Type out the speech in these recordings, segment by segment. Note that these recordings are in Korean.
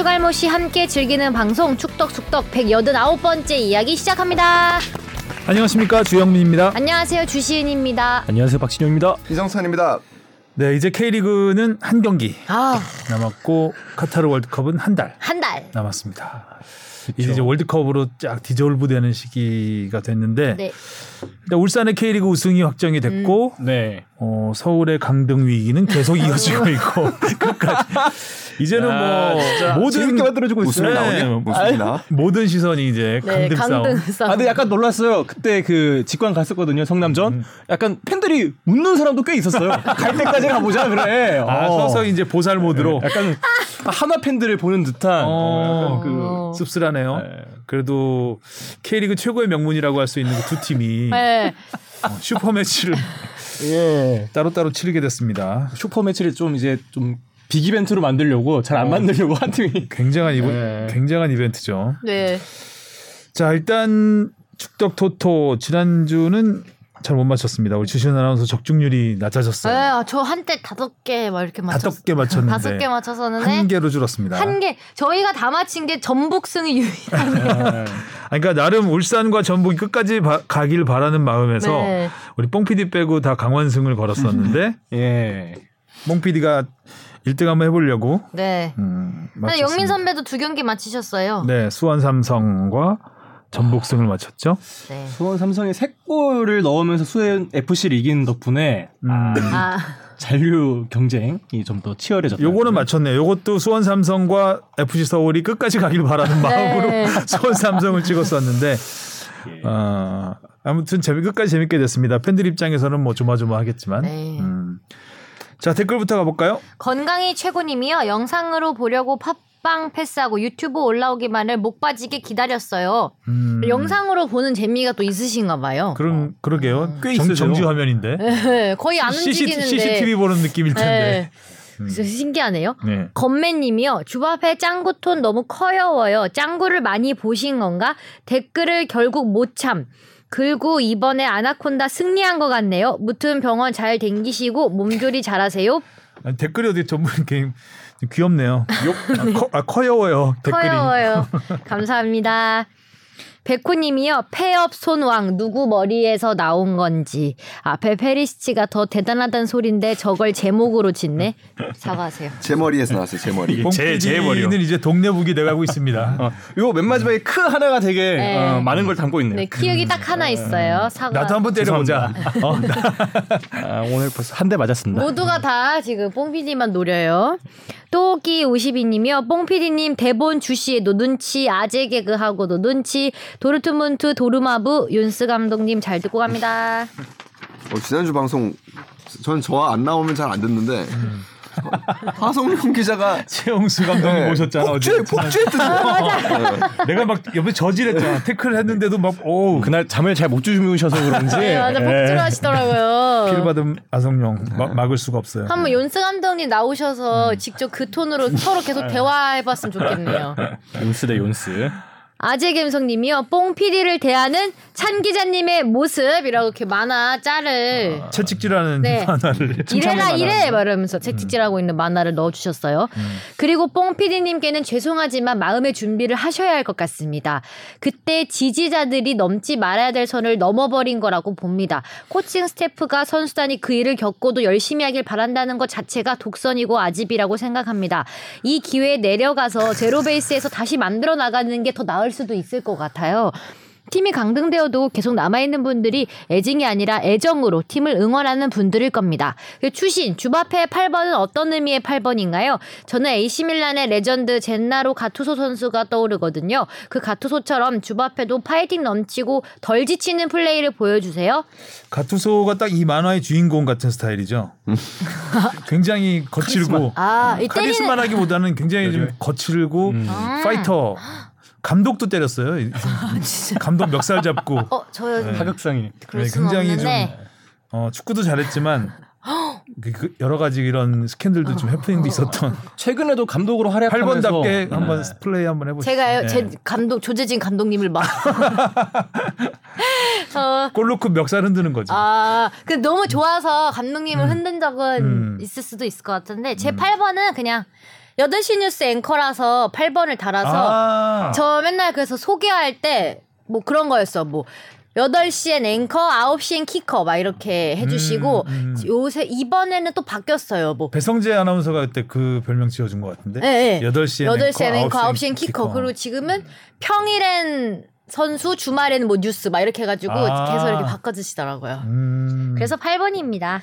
슈갈모씨 함께 즐기는 방송 축덕숙덕 189번째 이야기 시작합니다. 안녕하십니까 주영민입니다. 안녕하세요 주시은입니다. 안녕하세요 박진영입니다. 이정찬입니다. 네 이제 K리그는 한 경기 아, 남았고 카타르 월드컵은 한 달 한 달. 남았습니다. 이제, 이제 월드컵으로 쫙 디졸브되는 시기가 됐는데 네. 일단 울산의 K리그 우승이 확정이 됐고 네. 어, 서울의 강등 위기는 계속 이어지고 있고 끝까지 이제는 야, 뭐 진짜 모든 재밌게 만들어주고 웃음이 있어요. 나오냐? 네. 웃음이나? 모든 시선이 이제 네, 강등 싸움. 강등 싸움. 아, 근데 약간 놀랐어요. 그때 그 직관 갔었거든요, 성남전. 약간 팬들이 웃는 사람도 꽤 있었어요. 갈 때까지 가보자, 그래. 아, 어. 서서 이제 보살 모드로 약간 한화 팬들을 보는 듯한 어, 약간 그 씁쓸하네요. 그래도 K리그 최고의 명문이라고 할 수 있는 그 두 팀이 네. 어, 슈퍼 매치를 예. 따로따로 치르게 됐습니다. 슈퍼 매치를 좀 이제 좀 빅 이벤트로 만들려고 잘 안 만들려고 한 팀이 굉장한 이벤 네. 굉장한 이벤트죠. 네. 자 일단 축덕 토토 지난주는 잘 못 맞췄습니다. 우리 주신 아나운서 적중률이 낮아졌어요. 네, 아, 저 한때 다섯 개 막 이렇게 맞췄. 다섯 개 맞췄는데 다섯 개 맞췄었는데 한 개로 줄었습니다. 한 개. 저희가 다 맞힌 게 전북승이 유일하네요. 아니, 그러니까 나름 울산과 전북이 끝까지 바- 가길 바라는 마음에서 네. 우리 뽕PD 빼고 다 강원승을 걸었었는데 예. 뽕PD가 1등 한번 해보려고 네. 음, 근데 맞췄습니다. 영민 선배도 두 경기 맞히셨어요. 네 수원 삼성과 전북승을 맞췄죠. 네. 수원 삼성이 세 골을 넣으면서 수원 FC를 이긴 덕분에 음. 아, 잔류 경쟁이 좀 더 치열해졌다. 요거는 맞췄네요. 요것도 수원 삼성과 FC 서울이 끝까지 가길 바라는 마음으로 네. 수원 삼성을 찍었었는데 어, 아무튼 재미 끝까지 재밌게 됐습니다. 팬들 입장에서는 뭐 조마조마하겠지만. 네. 음. 자 댓글부터 가볼까요? 건강이 최고님이요. 영상으로 보려고 팟빵 패스하고 유튜브 올라오기만을 목 빠지게 기다렸어요. 음. 영상으로 보는 재미가 또 있으신가 봐요. 그럼 그러게요. 꽤 정, 있으세요. 정지 화면인데 네, 거의 안 움직이는데. CCTV 보는 느낌일 텐데. 네. 진짜 신기하네요. 네. 건매님이요. 주바페 짱구 톤 너무 커여워요. 짱구를 많이 보신 건가? 댓글을 결국 못 참. 그리고 이번에 아나콘다 승리한 것 같네요. 무튼 병원 잘 댕기시고 몸조리 잘하세요. 아니, 댓글이 어디 전부 이렇게 좀 귀엽네요. 아, 커, 아, 커여워요. 댓글이. 커여워요. 감사합니다. 백호님이요. 폐업 손왕 누구 머리에서 나온 건지 앞에 페리시치가 더 대단하다는 소린데 저걸 제목으로 짓네. 사과하세요. 제 머리에서 나왔어요. 제 머리. 제- 제 머리요. 는 이제 동네북이 돼가고 있습니다. 어, 요맨 마지막에 크 하나가 되게 네. 어, 많은 걸 담고 있네요. 네, 키읔이 딱 하나 있어요. 사과. 나도 한번 때려보자. 어, 나- 아, 오늘 벌써 한 대 맞았습니다. 모두가 다 지금 뽕피디만 노려요. 또기 52님이요. 뽕피디님 대본 주시에도 눈치, 아재 개그하고도 눈치, 도르트문트 도르마부 윤스 감독님 잘 듣고 갑니다. 어, 지난주 방송 저는 저안 나오면 잘 안 듣는데 어, 하성룡 기자가 최영수 감독님 네, 오셨잖아. 어제. 폭주해 폭주했더니 내가 막 옆에 저질했잖아. 태클 했는데도 막 오. 그날 잠을 잘 못 주무셔서 그런지 네, 맞아. 예. 폭주를 하시더라고요. 피를 받은 아성룡 막, 막을 수가 없어요. 한번 윤스 감독님 나오셔서 직접 그 톤으로 서로 계속 대화해봤으면 좋겠네요. 윤스 대 윤스. 아재 감성님이요. 뽕피디를 대하는 찬 기자님의 모습 이라고 이렇게 만화 짤을 채찍질하는 네. 만화를. 이래라 이래 말하면서 채찍질하고 있는 만화를 넣어주셨어요. 그리고 뽕피디님께는 죄송하지만 마음의 준비를 하셔야 할 것 같습니다. 그때 지지자들이 넘지 말아야 될 선을 넘어버린 거라고 봅니다. 코칭 스태프가 선수단이 그 일을 겪고도 열심히 하길 바란다는 것 자체가 독선이고 아집이라고 생각합니다. 이 기회에 내려가서 제로 베이스에서 다시 만들어 나가는 게 더 나을 수도 있을 것 같아요. 팀이 강등되어도 계속 남아있는 분들이 애증이 아니라 애정으로 팀을 응원하는 분들일 겁니다. 그 추신, 주바페 8번은 어떤 의미의 8번인가요? 저는 AC밀란의 레전드 젠나로 가투소 선수가 떠오르거든요. 그 가투소처럼 주바페도 파이팅 넘치고 덜 지치는 플레이를 보여주세요. 가투소가 딱 이 만화의 주인공 같은 스타일이죠. 굉장히 거칠고 아, 이 때리는 카리스마라기보다는 굉장히 좀 거칠고 파이터. 감독도 때렸어요. 이- 감독 멱살 잡고 어, 저 하극상이. 그럴 네, 수는 굉장히 없는데 어, 축구도 잘했지만 그, 그 여러 가지 이런 스캔들도 좀 해프닝도 있었던 최근에도 감독으로 활약하면서 8번답게 한번 네. 플레이 한번 해보시죠. 제가요, 네. 제 감독 조재진 감독님을 막 어, 골 넣고 멱살 흔드는 거죠. 아, 그 너무 좋아서 감독님을 흔든 적은 음. 있을 수도 있을 것 같은데 제 8번은 그냥 8시 뉴스 앵커라서 8번을 달아서 아. 저 맨날 그래서 소개할 때 뭐 그런 거였어. 뭐 8시엔 앵커, 9시엔 키커 막 이렇게 해주시고 음, 음. 요새 이번에는 또 바뀌었어요. 뭐 배성재 아나운서가 그때 그 별명 지어준 것 같은데. 네, 네. 8시에 8시엔 앵커, 9시엔 9시엔 키커. 그리고 지금은 평일엔 선수, 주말에는 뭐 뉴스 막 이렇게 해가지고 아. 계속 이렇게 바꿔주시더라고요. 음, 그래서 8번입니다.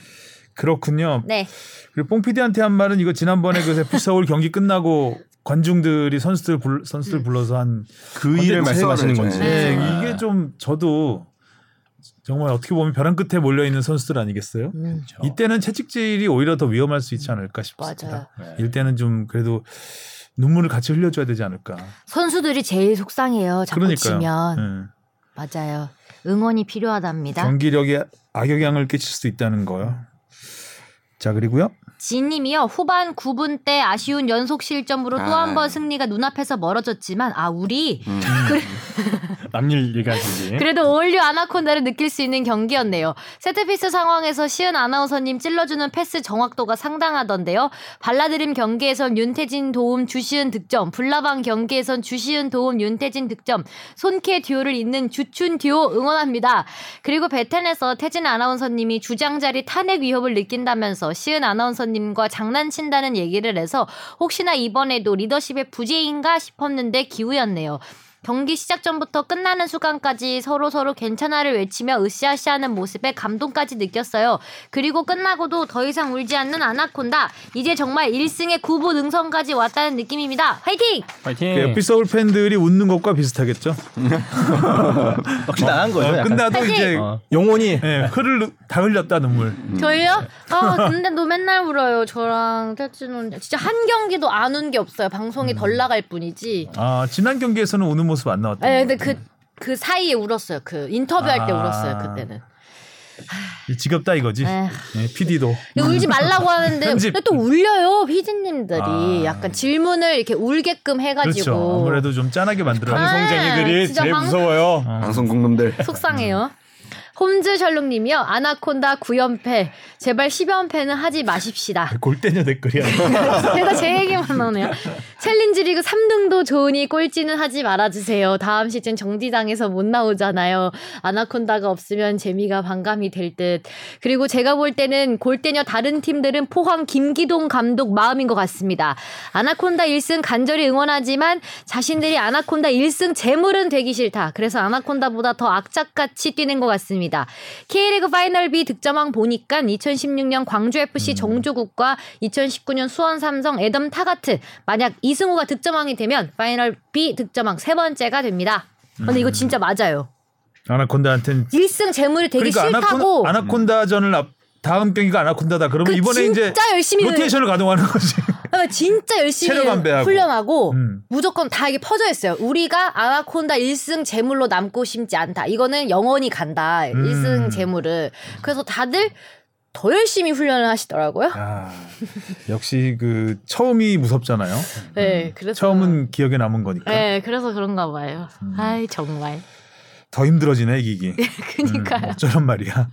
그렇군요. 네. 그리고 뽕피디한테 한 말은 이거 지난번에 그 FC 서울 경기 끝나고 관중들이 선수들 불, 선수들 음. 불러서 한 그 일을 말씀하시는 건지. 네, 네. 이게 좀 저도 정말 어떻게 보면 벼랑 끝에 몰려 있는 선수들 아니겠어요? 음. 이때는 채찍질이 오히려 더 위험할 수 있지 않을까 싶습니다. 맞아요. 이때는 좀 그래도 눈물을 같이 흘려줘야 되지 않을까. 선수들이 제일 속상해요. 자꾸 그러니까요. 치면. 음. 맞아요. 응원이 필요하답니다. 경기력에 악영향을 끼칠 수도 있다는 거요. 자 그리고요. 지님이요 후반 9분 때 아쉬운 연속 실점으로 또 아. 한번 승리가 눈앞에서 멀어졌지만 아 우리 음. 남일 얘기하시지. 그래도 all new 아나콘다를 느낄 수 있는 경기였네요. 세트피스 상황에서 시은 아나운서님 찔러주는 패스 정확도가 상당하던데요. 발라드림 경기에선 윤태진 도움 주시은 득점, 불나방 경기에선 주시은 도움 윤태진 득점, 손케 듀오를 잇는 주춘 듀오 응원합니다. 그리고 베텐에서 태진 아나운서님이 주장 자리 탄핵 위협을 느낀다면서 시은 아나운서님 과 장난친다는 얘기를 해서 혹시나 이번에도 리더십의 부재인가 싶었는데 기우였네요. 경기 시작 전부터 끝나는 순간까지 서로 서로 괜찮아를 외치며 으쌰으쌰하는 모습에 감동까지 느꼈어요. 그리고 끝나고도 더 이상 울지 않는 아나콘다. 이제 정말 1승의 9부 능선까지 왔다는 느낌입니다. 화이팅! 파이팅. 그 FC 서울 팬들이 웃는 것과 비슷하겠죠. 역시 나간 거죠. 어. 끝나도 파이팅! 이제 어, 영혼이 예, 흐를 다 흘렸다 눈물. 음. 저희요? 아 근데 너 맨날 울어요. 저랑 태진은 진짜 한 경기도 안 운 게 없어요. 방송이 덜 나갈 뿐이지. 아 지난 경기에서는 우는 모습 안 나왔다. 네, 근데 그, 그 사이에 울었어요. 그 인터뷰할 때 아. 울었어요. 그때는. 지겹다 이거지. 예, PD도. 울지 말라고 하는데 편집. 또 울려요 피디님들이 아. 약간 질문을 이렇게 울게끔 해가지고 그렇죠. 아무래도 좀 짠하게 만들어. 아. 방송쟁이들이 진짜 제일 방- 무서워요. 방송국놈들. 속상해요. 홈즈 셜록님이요 아나콘다 9연패 제발 10연패는 하지 마십시다. 골때녀 댓글이야. 제가 제 얘기만 나오네요. 챌린지 리그 3등도 좋으니 꼴찌는 하지 말아주세요. 다음 시즌 정지당해서 못 나오잖아요. 아나콘다가 없으면 재미가 반감이 될 듯. 그리고 제가 볼 때는 골때녀 다른 팀들은 포항 김기동 감독 마음인 것 같습니다. 아나콘다 1승 간절히 응원하지만 자신들이 아나콘다 1승 제물은 되기 싫다. 그래서 아나콘다보다 더 악착같이 뛰는 것 같습니다. K리그 파이널 B 득점왕 보니까 2016년 광주 FC 정조국과 2019년 수원 삼성 애덤 타가트 만약 이승우가 득점왕이 되면 파이널 B 득점왕 세 번째가 됩니다. 근데 이거 진짜 맞아요. 아나콘다한테는 1승 제물이 되게 그러니까 싫다고 아나콘, 아나콘다전을 앞, 다음 경기가 아나콘다다. 그러면 그 이번에 이제 진짜 열심히 로테이션을 가동하는 거지. 그러니까 진짜 열심히. 훈련하고 음. 무조건 다 이게 퍼져 있어요. 우리가 아나콘다 1승 재물로 남고 싶지 않다. 이거는 영원히 간다. 음. 1승 재물을. 그래서 다들 더 열심히 훈련을 하시더라고요. 아, 역시 그 처음이 무섭잖아요. 네, 그래서 처음은 기억에 남은 거니까. 네, 그래서 그런가 봐요. 음. 아이 정말. 더 힘들어지네 이기기. 그니까요. 음, 어쩌란 말이야.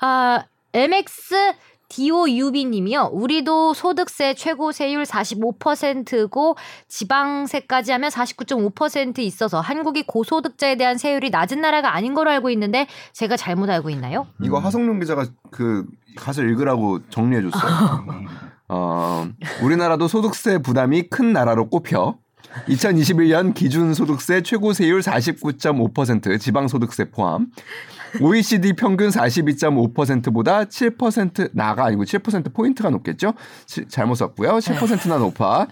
아, MX DOUB님이요. 우리도 소득세 최고 세율 45%고 지방세까지 하면 49.5% 있어서 한국이 고소득자에 대한 세율이 낮은 나라가 아닌 걸로 알고 있는데 제가 잘못 알고 있나요? 이거 하성룡 기자가 그 가서 읽으라고 정리해 줬어요. 어, 우리나라도 소득세 부담이 큰 나라로 꼽혀 2021년 기준 소득세 최고 세율 49.5% 지방 소득세 포함 OECD 평균 42.5%보다 7% 나가 아니고 7% 포인트가 높겠죠? 치- 잘못 썼고요. 7%나 높아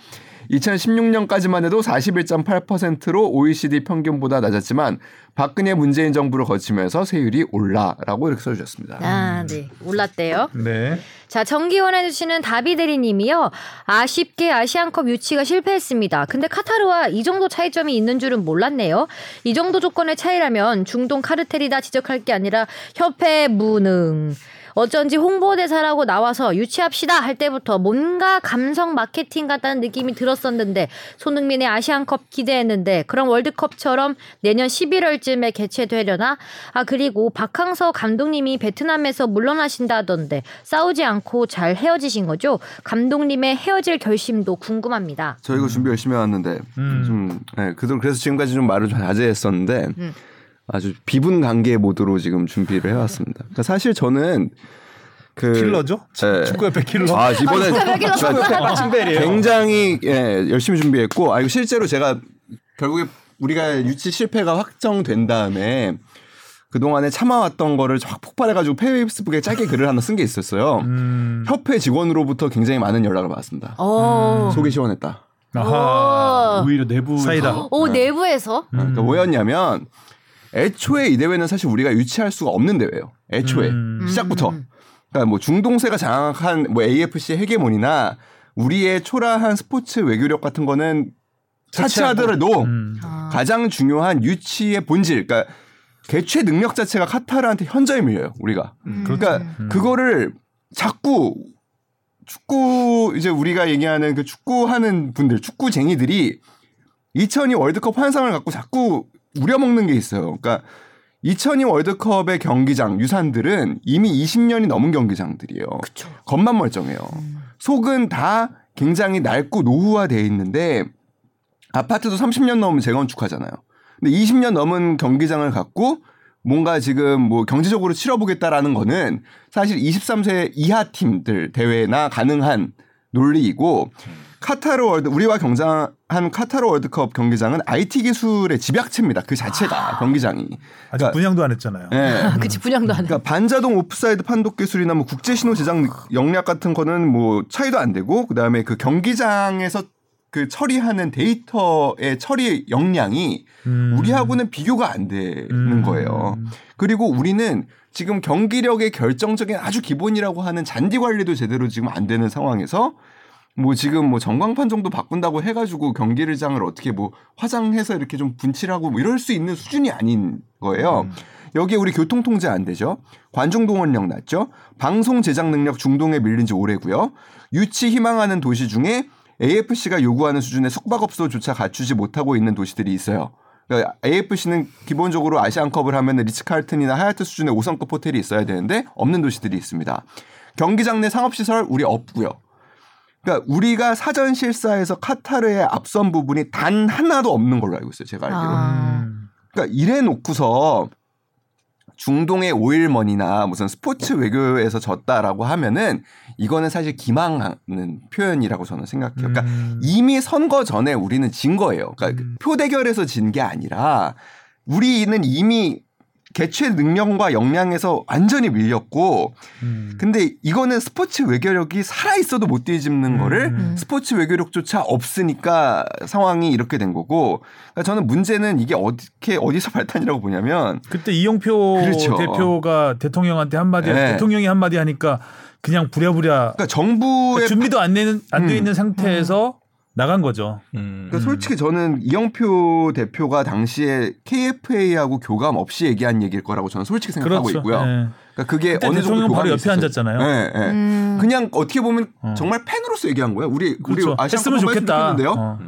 2016년까지만 해도 41.8%로 OECD 평균보다 낮았지만 박근혜 문재인 정부를 거치면서 세율이 올라라고 이렇게 써주셨습니다. 아, 네. 올랐대요. 네. 자, 정기원 해주시는 다비대리님이요. 아쉽게 아시안컵 유치가 실패했습니다. 근데 카타르와 이 정도 차이점이 있는 줄은 몰랐네요. 이 정도 조건의 차이라면 중동 카르텔이다 지적할 게 아니라 협회 무능. 어쩐지 홍보대사라고 나와서 유치합시다 할 때부터 뭔가 감성 마케팅 같다는 느낌이 들었었는데 손흥민의 아시안컵 기대했는데 그럼 월드컵처럼 내년 11월쯤에 개최되려나? 아 그리고 박항서 감독님이 베트남에서 물러나신다던데 싸우지 않고 잘 헤어지신 거죠? 감독님의 헤어질 결심도 궁금합니다. 저 이거 준비 열심히 해왔는데 음. 좀 네, 그동 그래서 지금까지 좀 말을 좀 자제했었는데 음. 아주 비분 관계 모드로 지금 준비를 해왔습니다. 그러니까 사실 저는 그 킬러죠? 네. 축구협회 킬러. 아 이번에 킬러. 그러니까 칭벨이에요. 굉장히 예, 열심히 준비했고 아 이거 실제로 제가 결국에 우리가 유치 실패가 확정된 다음에 그 동안에 참아왔던 거를 확 폭발해가지고 페이스북에 짧게 글을 하나 쓴 게 있었어요. 음. 협회 직원으로부터 굉장히 많은 연락을 받았습니다. 어. 속이 시원했다. 아하. 오. 오히려 내부 사이다. 오 내부에서 그러니까 뭐였냐면 애초에 이 대회는 사실 우리가 유치할 수가 없는 대회예요. 애초에 음. 시작부터. 그러니까 뭐 중동세가 장악한 뭐 AFC 헤게모니나 우리의 초라한 스포츠 외교력 같은 거는 차치하더라도 음. 아. 가장 중요한 유치의 본질, 그러니까 개최 능력 자체가 카타르한테 현저히 밀려요. 우리가. 그러니까 음. 그거를 자꾸 축구 이제 우리가 얘기하는 그 축구하는 분들, 축구쟁이들이 2002 월드컵 환상을 갖고 자꾸 우려먹는 게 있어요. 그러니까 2002 월드컵의 경기장 유산들은 이미 20년이 넘은 경기장들이에요. 겉만 멀쩡해요. 속은 다 굉장히 낡고 노후화돼 있는데 아파트도 30년 넘으면 재건축하잖아요. 근데 20년 넘은 경기장을 갖고 뭔가 지금 뭐 경제적으로 치러보겠다라는 거는 사실 23세 이하 팀들 대회나 가능한 논리이고 카타르 월드 우리와 경쟁한 카타르 월드컵 경기장은 IT 기술의 집약체입니다. 그 자체가 경기장이. 아직 그러니까- 분양도 안 했잖아요. 예. 그치 분양도 안 해. 그러니까 반자동 오프사이드 판독 기술이나 뭐 국제 신호 제작 영역 같은 거는 뭐 차이도 안 되고 그다음에 그 경기장에서 그 처리하는 데이터의 처리 역량이 음. 우리하고는 비교가 안 되는 음. 거예요. 그리고 우리는 지금 경기력의 결정적인 아주 기본이라고 하는 잔디 관리도 제대로 지금 안 되는 상황에서 뭐 지금 뭐 전광판 정도 바꾼다고 해가지고 경기장을 어떻게 뭐 화장해서 이렇게 좀 분칠하고 뭐 이럴 수 있는 수준이 아닌 거예요. 여기에 우리 교통 통제 안 되죠. 관중 동원력 낮죠. 방송 제작 능력 중동에 밀린 지 오래고요. 유치 희망하는 도시 중에 AFC가 요구하는 수준의 숙박업소조차 갖추지 못하고 있는 도시들이 있어요. 그러니까 AFC는 기본적으로 아시안컵을 하면 리츠칼튼이나 하얏트 수준의 5성급 호텔이 있어야 되는데 없는 도시들이 있습니다. 경기장 내 상업시설 우리 없고요. 그러니까 우리가 사전 실사에서 카타르의 앞선 부분이 단 하나도 없는 걸로 알고 있어요. 제가 알기로. 아. 음. 그러니까 이래 놓고서 중동의 오일머니나 무슨 스포츠 외교에서 졌다라고 하면은 이거는 사실 기망하는 표현이라고 저는 생각해요. 그러니까 음. 이미 선거 전에 우리는 진 거예요. 그러니까 음. 표 대결에서 진 게 아니라 우리는 이미 개최 능력과 역량에서 완전히 밀렸고 음. 근데 이거는 스포츠 외교력이 살아 있어도 못 뒤집는 거를 음. 스포츠 외교력조차 없으니까 상황이 이렇게 된 거고 그러니까 저는 문제는 이게 어떻게 어디서 발단이라고 보냐면 그때 이용표 그렇죠. 대표가 대통령한테 한마디 네. 대통령이 한마디 하니까 그냥 부랴부랴 그러니까 정부의 준비도 안 되는 안돼 음. 있는 상태에서 나간 거죠. 음. 그러니까 솔직히 저는 이영표 대표가 당시에 KFA하고 교감 없이 얘기한 얘기일 거라고 저는 솔직히 생각하고 그렇죠. 있고요. 예. 그러니까 그게 그때 어느 정도 대통령 바로 교감이 옆에 있었어요. 앉았잖아요. 예, 예. 음. 그냥 어떻게 보면 어. 정말 팬으로서 얘기한 거예요. 우리 그렇죠. 우리 아시안 했으면 컵 좋겠다. 좋겠는데요. 어.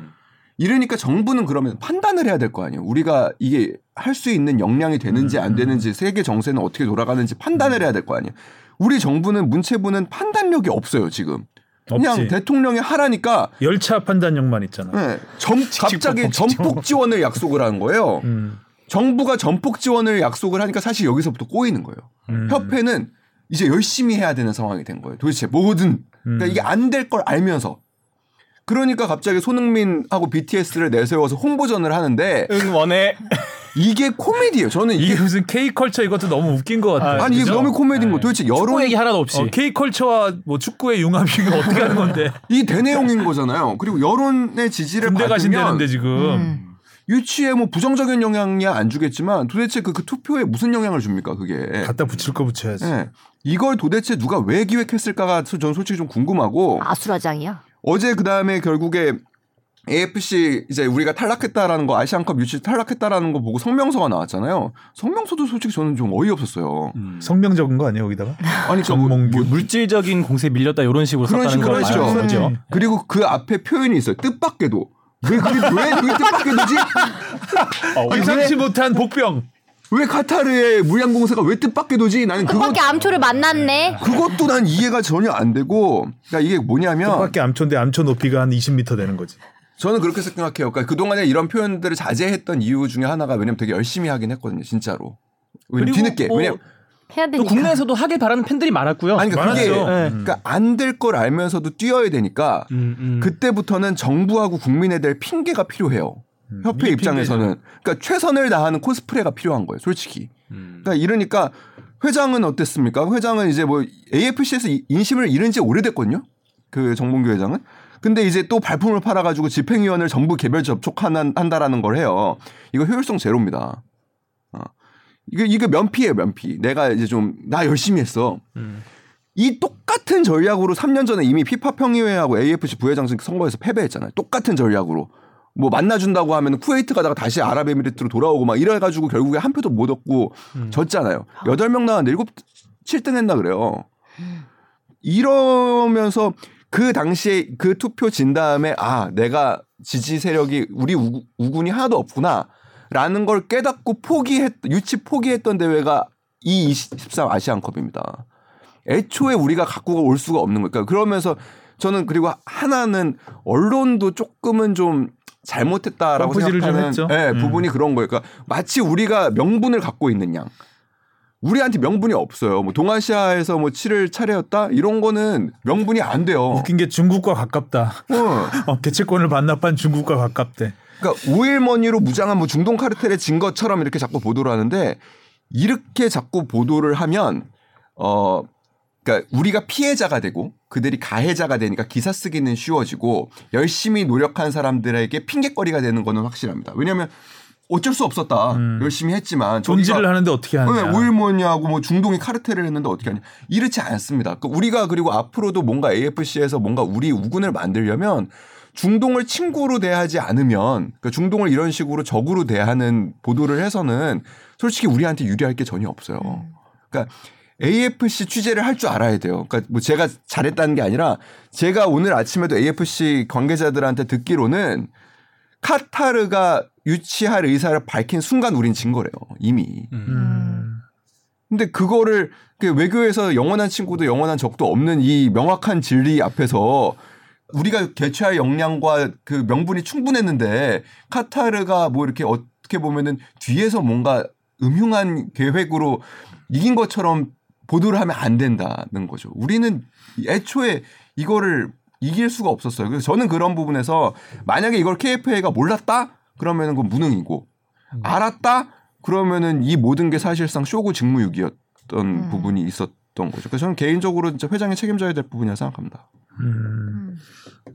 이러니까 정부는 그러면 판단을 해야 될 거 아니에요. 우리가 이게 할 수 있는 역량이 되는지 안 되는지 세계 정세는 어떻게 돌아가는지 판단을 해야 될 거 아니에요. 우리 정부는 문체부는 판단력이 없어요 지금. 그냥 없지. 대통령이 하라니까 열차 판단력만 있잖아. 네, 점, 갑자기 전폭 지원을 약속을 하는 거예요. 음. 정부가 전폭 지원을 약속을 하니까 사실 여기서부터 꼬이는 거예요. 음. 협회는 이제 열심히 해야 되는 상황이 된 거예요. 도대체 뭐든. 그러니까 음. 이게 안 될 걸 알면서. 그러니까 갑자기 손흥민하고 BTS를 내세워서 홍보전을 하는데 응원해. 이게 코미디예요. 저는 이게 이게 무슨 K 컬처 이것도 너무 웃긴 것 같아요. 아니 이게 그죠? 너무 코미디인 거. 네. 도대체 축구 여론 얘기 하나도 없이. 어, K 컬처와 뭐 축구의 융합이 이거 어떻게 하는 건데? 이 대내용인 거잖아요. 그리고 여론의 지지를 군대 받으면 가신다는데 지금. 음. 유치에 뭐 부정적인 영향이야 안 주겠지만 도대체 그, 그 투표에 무슨 영향을 줍니까 그게? 갖다 붙일 거 붙여야지. 예. 이걸 도대체 누가 왜 기획했을까가 저는 솔직히 좀 궁금하고 아수라장이야. 어제 그 다음에 결국에 AFC 이제 우리가 탈락했다라는 거 아시안컵 유치 탈락했다라는 거 보고 성명서가 나왔잖아요. 성명서도 솔직히 저는 좀 어이없었어요. 음. 성명 적은 거 아니에요 여기다가? 아니 그 뭐-. 뭐 물질적인 공세에 밀렸다 이런 식으로 그런 썼다는 식으로 걸 했죠. 거죠. 음. 그리고 그 앞에 표현이 있어요. 뜻밖에도 왜 그게 왜 그게 뜻밖에도지? 아니, 예상치 못한 복병. 왜 카타르의 물량공세가 왜 뜻밖에도지? 나는 그거 뜻밖의 암초를 만났네. 그것도 난 이해가 전혀 안 되고 그러니까 이게 뭐냐면 뜻밖의 암초인데 암초 높이가 한 20m 되는 거지. 저는 그렇게 생각해요. 그러니까 그동안에 이런 표현들을 자제했던 이유 중에 하나가 왜냐면 되게 열심히 하긴 했거든요. 진짜로. 왜냐면 뒤늦게. 뭐 왜냐면 해야 또 되니까. 국내에서도 하길 바라는 팬들이 많았고요. 아니 그러니까 그게 많았죠. 네. 그러니까 안 될 걸 알면서도 뛰어야 되니까 음, 음. 그때부터는 정부하고 국민에 대한 핑계가 필요해요. 협회 이게 입장에서는 그러니까 최선을 다하는 코스프레가 필요한 거예요, 솔직히. 음. 그러니까 이러니까 회장은 어땠습니까? 회장은 이제 뭐 AFC에서 인심을 잃은 지 오래됐거든요. 그 정봉규 회장은. 근데 이제 또 발품을 팔아가지고 집행위원을 정부 개별 접촉한다라는 걸 해요. 이거 효율성 제로입니다. 어. 이거 이거 면피예요, 면피. 내가 이제 좀 나 열심히 했어. 음. 이 똑같은 전략으로 3년 전에 이미 피파 평의회하고 AFC 부회장 선거에서 패배했잖아요. 똑같은 전략으로. 뭐 만나준다고 하면 쿠웨이트 가다가 다시 아랍에미리트로 돌아오고 막 이래가지고 결국에 한 표도 못 얻고 졌잖아요. 여덟 명 나왔는데 일곱 7등 했나 그래요. 이러면서 그 당시에 그 투표 진 다음에 아 내가 지지 세력이 우리 우, 우군이 하나도 없구나 라는 걸 깨닫고 포기했 유치 포기했던 대회가 이 23 아시안컵입니다. 애초에 우리가 갖고 올 수가 없는 거니까 그러면서 저는 그리고 하나는 언론도 조금은 좀 잘못했다라고 생각하는. 예, 음. 부분이 그런 거예요. 그러니까 마치 우리가 명분을 갖고 있는 양. 우리한테 명분이 없어요. 뭐 동아시아에서 뭐 치를 차례였다 이런 거는 명분이 안 돼요. 웃긴 게 중국과 가깝다. 어. 어, 개체권을 반납한 중국과 가깝대. 그러니까 오일머니로 무장한 뭐 중동 카르텔에 진 것처럼 이렇게 자꾸 보도를 하는데 이렇게 자꾸 보도를 하면 어 그러니까 우리가 피해자가 되고 그들이 가해자가 되니까 기사 쓰기는 쉬워지고 열심히 노력한 사람들에게 핑계거리가 되는 거는 확실합니다. 왜냐하면 어쩔 수 없었다. 음. 열심히 했지만 저희가 하는데 어떻게 하냐. 네, 오일머니하고 뭐 중동이 카르텔을 했는데 어떻게 하냐. 이렇지 않습니다. 그러니까 우리가 그리고 앞으로도 뭔가 AFC에서 뭔가 우리 우군을 만들려면 중동을 친구로 대하지 않으면 그러니까 중동을 이런 식으로 적으로 대하는 보도를 해서는 솔직히 우리한테 유리할 게 전혀 없어요. 그러니까 AFC 취재를 할 줄 알아야 돼요. 그러니까 뭐 제가 잘했다는 게 아니라 제가 오늘 아침에도 AFC 관계자들한테 듣기로는 카타르가 유치할 의사를 밝힌 순간 우린 진 거래요. 이미. 음. 근데 그거를 그 외교에서 영원한 친구도 영원한 적도 없는 이 명확한 진리 앞에서 우리가 개최할 역량과 그 명분이 충분했는데 카타르가 뭐 이렇게 어떻게 보면은 뒤에서 뭔가 음흉한 계획으로 이긴 것처럼 보도를 하면 안 된다는 거죠. 우리는 애초에 이거를 이길 수가 없었어요. 그래서 저는 그런 부분에서 만약에 이걸 KFA가 몰랐다? 그러면은 그건 무능이고 알았다? 그러면은 이 모든 게 사실상 쇼고 직무유기였던 음. 부분이 있었 던 거죠. 그래서 저는 개인적으로 진짜 회장이 책임져야 될 부분이라 생각합니다. 음.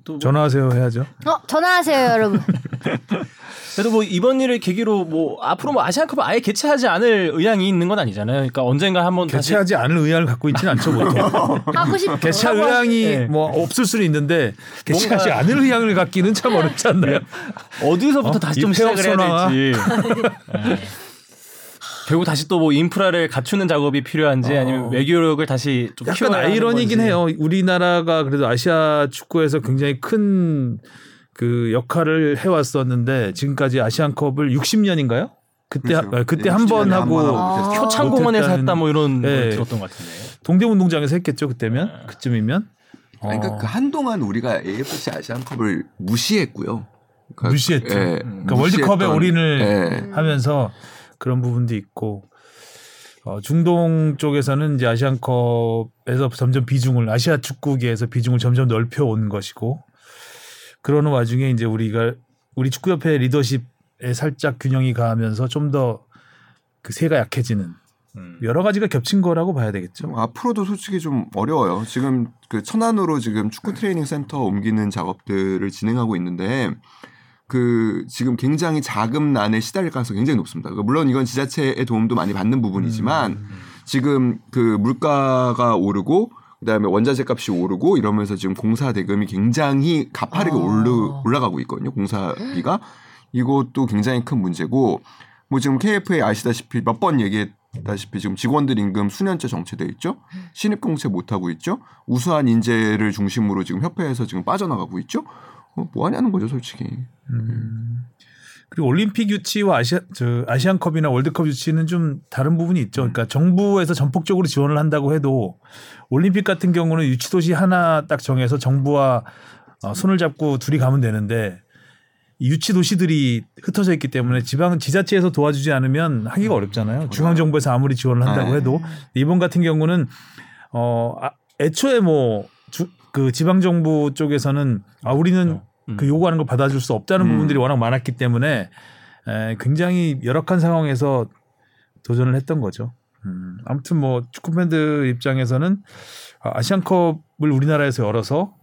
또 뭐- 전화하세요 해야죠. 어 전화하세요 여러분. 그래도 뭐 이번 일을 계기로 뭐 앞으로 뭐 아시안컵을 아예 개최하지 않을 의향이 있는 건 아니잖아요. 그러니까 언젠가 한번 다시 개최하지 않을 의향을 갖고 있지는 않죠 보통. 하고 싶. 개최할 의향이 네. 뭐 없을 수는 있는데 개최하지 뭔가- 않을 의향을 갖기는 참 어렵지 않나요? 어디서부터 어? 다시 이좀 시작을 해야. 될지. 네. 결국 다시 또 뭐 인프라를 갖추는 작업이 필요한지 아니면 외교력을 다시 좀 약간 아이러니긴 건지. 해요. 우리나라가 그래도 아시아 축구에서 굉장히 큰 그 역할을 해왔었는데 지금까지 아시안컵을 60년인가요? 그때 그렇죠. 하- 그때 네, 한번 60년에 하고 한번 하고 아. 표창공원에서 못했다는- 했다 뭐 이런 걸 네. 들었던 것 같은데. 동대문동장에서 했겠죠 그때면 그쯤이면 그러니까 어. 그 한동안 우리가 AFC 아시안컵을 무시했고요. 그러니까- 무시했죠. 예, 그러니까 월드컵에 무시했던- 올인을 예. 하면서 그런 부분도 있고 어, 중동 쪽에서는 이제 아시안컵에서 점점 비중을 아시아 축구계에서 비중을 점점 넓혀 온 것이고 그러는 와중에 이제 우리가 우리 축구협회 리더십에 살짝 균형이 가하면서 좀 더 그 세가 약해지는 음. 여러 가지가 겹친 거라고 봐야 되겠죠. 좀 앞으로도 솔직히 좀 어려워요. 지금 그 천안으로 지금 축구 트레이닝 센터 옮기는 작업들을 진행하고 있는데 그 지금 굉장히 자금난에 시달릴 가능성이 굉장히 높습니다. 그러니까 물론 이건 지자체의 도움도 많이 받는 부분이지만 지금 그 물가가 오르고 그다음에 원자재 값이 오르고 이러면서 지금 공사 대금이 굉장히 가파르게 아. 오르, 올라가고 있거든요. 공사비가 이것도 굉장히 큰 문제고 뭐 지금 KFA 아시다시피 몇 번 얘기했다시피 지금 직원들 임금 수년째 정체돼 있죠. 신입 공채 못 하고 있죠. 우수한 인재를 중심으로 지금 협회에서 지금 빠져나가고 있죠. 어, 뭐 하냐는 거죠, 솔직히. 음. 그리고 올림픽 유치와 아시아 저 아시안컵이나 월드컵 유치는 좀 다른 부분이 있죠. 그러니까 정부에서 전폭적으로 지원을 한다고 해도 올림픽 같은 경우는 유치 도시 하나 딱 정해서 정부와 어, 손을 잡고 둘이 가면 되는데 이 유치 도시들이 흩어져 있기 때문에 지방 지자체에서 도와주지 않으면 하기가 어렵잖아요. 중앙 정부에서 아무리 지원을 한다고 네. 해도 이번 같은 경우는 어 아, 애초에 뭐그 지방 정부 쪽에서는 아 우리는 음. 그 요구하는 걸 받아줄 수 없다는 음. 부분들이 워낙 많았기 때문에 에, 굉장히 열악한 상황에서 도전을 했던 거죠. 음, 아무튼 뭐 축구 팬들 입장에서는 아, 아시안컵을 우리나라에서 열어서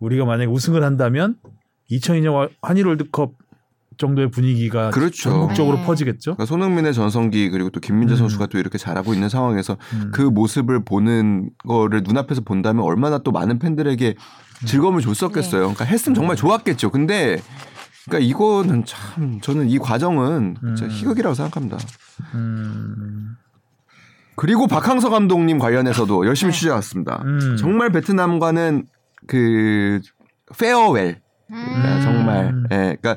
우리가 만약에 우승을 한다면 2002년 한일 월드컵 정도의 분위기가 그렇죠. 전국적으로 네. 퍼지겠죠. 그러니까 손흥민의 전성기 그리고 또 김민재 음. 선수가 또 이렇게 잘하고 있는 상황에서 음. 그 모습을 보는 거를 눈앞에서 본다면 얼마나 또 많은 팬들에게 즐거움을 줬었겠어요. 그러니까 했으면 정말 좋았겠죠. 근데 그러니까 이거는 참 저는 이 과정은 진짜 음. 희극이라고 생각합니다. 음, 그리고 박항서 감독님 관련해서도 열심히 취재해왔습니다. 음. 정말 베트남과는 그 페어웰 그러니까 음. 정말 예 그러니까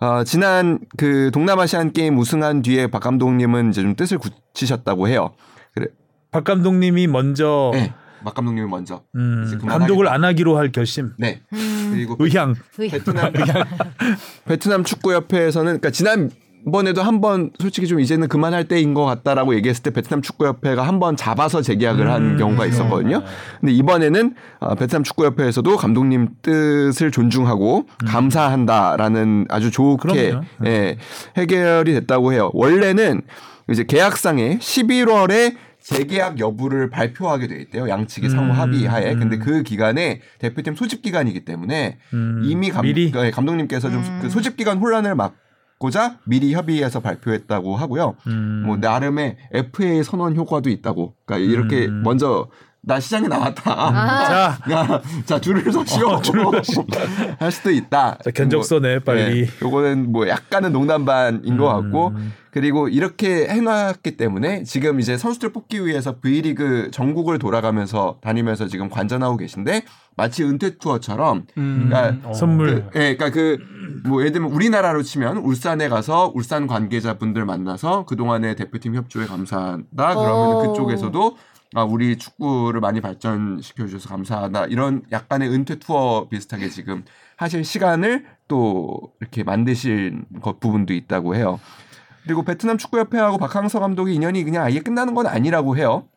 어, 지난 그 동남아시안 게임 우승한 뒤에 박 감독님은 이제 좀 뜻을 굳히셨다고 해요. 그래 박 감독님이 먼저 예. 박 감독님이 먼저 음. 감독을 안 하기로 할 결심. 네 음. 그리고 의향. 베트남 베트남 축구 협회에서는 그러니까 지난 번에도 한 번 솔직히 좀 이제는 그만할 때인 것 같다라고 얘기했을 때 베트남 축구협회가 한 번 잡아서 재계약을 한 음. 경우가 있었거든요. 근데 이번에는 어, 베트남 축구협회에서도 감독님 뜻을 존중하고 감사한다라는 아주 좋게 그럼요. 예, 해결이 됐다고 해요. 원래는 이제 계약상에 11월에 재계약 여부를 발표하게 돼 있대요. 양측이 상호 음. 합의하에. 근데 음. 그 기간에 대표팀 소집 기간이기 때문에 음, 이미 감, 미리 네, 감독님께서 좀 음. 그 소집 기간 혼란을 막 고자 미리 협의해서 발표했다고 하고요. 음. 뭐 나름의 FA 선언 효과도 있다고. 그러니까 이렇게 음. 먼저 나 시장에 나왔다. 아. 자, 야, 자 줄을 서시오. 어, 줄을 서시오. 할 수도 있다. 자, 견적서 내 빨리. 네, 요거는 뭐 약간은 농담 반인 것 같고 음. 그리고 이렇게 해놨기 때문에 지금 이제 선수들 뽑기 위해서 V리그 전국을 돌아가면서 다니면서 지금 관전하고 계신데 마치 은퇴 투어처럼 음. 그러니까 어. 선물. 그, 예, 그러니까 그 뭐 예를 들면 우리나라로 치면 울산에 가서 울산 관계자분들 만나서 그 동안의 대표팀 협조에 감사하다. 그러면 오. 그쪽에서도 아 우리 축구를 많이 발전시켜 주셔서 감사하다. 이런 약간의 은퇴 투어 비슷하게 지금 하실 시간을 또 이렇게 만드신 것 부분도 있다고 해요. 그리고 베트남 축구협회하고 박항서 감독의 인연이 그냥 아예 끝나는 건 아니라고 해요.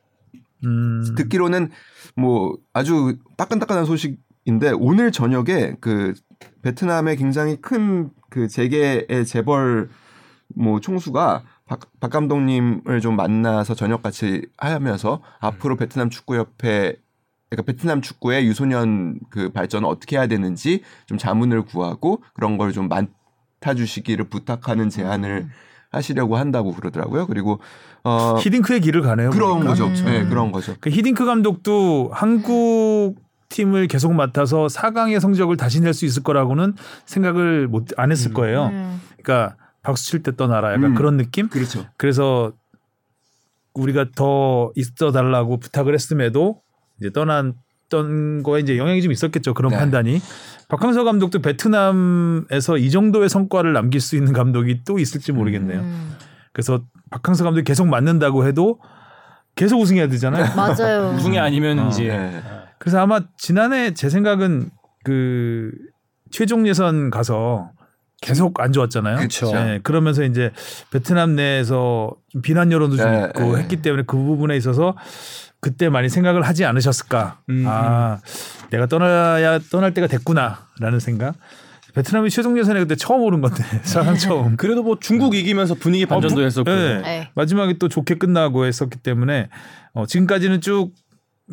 음. 듣기로는 뭐 아주 따끈따끈한 소식인데 오늘 저녁에 그 베트남의 굉장히 큰 그 재계의 재벌 뭐 총수가 박, 박 감독님을 좀 만나서 저녁 같이 하면서 앞으로 베트남 축구협회 그러니까 베트남 축구의 유소년 그 발전을 어떻게 해야 되는지 좀 자문을 구하고 그런 걸 좀 맡아 주시기를 부탁하는 제안을 하시려고 한다고 그러더라고요. 그리고 어 히딩크의 길을 가네요. 그런 보니까. 거죠. 음. 네, 그런 거죠. 그 히딩크 감독도 한국 팀을 계속 맡아서 4강의 성적을 다시 낼 수 있을 거라고는 생각을 못 안 했을 음. 거예요. 음. 그러니까 박수 칠 때 떠나라 약간 음. 그런 느낌? 그렇죠. 그래서 우리가 더 있어 달라고 부탁을 했음에도 이제 떠난 던 거에 이제 영향이 좀 있었겠죠. 그런 네. 판단이. 박항서 감독도 베트남에서 이 정도의 성과를 남길 수 있는 감독이 또 있을지 모르겠네요. 음. 그래서 박항서 감독이 계속 맞는다고 해도 계속 우승해야 되잖아요. 맞아요. 우승이 아니면 어. 이제 네. 그래서 아마 지난해 제 생각은 그 최종 예선 가서 계속 안 좋았잖아요. 그쵸. 네, 그러면서 이제 베트남 내에서 좀 비난 여론도 좀 네, 있고 네. 했기 때문에 그 부분에 있어서 그때 많이 생각을 하지 않으셨을까. 음, 아, 내가 떠나야 떠날 때가 됐구나라는 생각. 베트남이 최종 예선에 그때 처음 오른 건데 사상 처음. 그래도 뭐 중국 이기면서 분위기 반전도 어, 부- 했었고 네. 네. 마지막에 또 좋게 끝나고 했었기 때문에 어, 지금까지는 쭉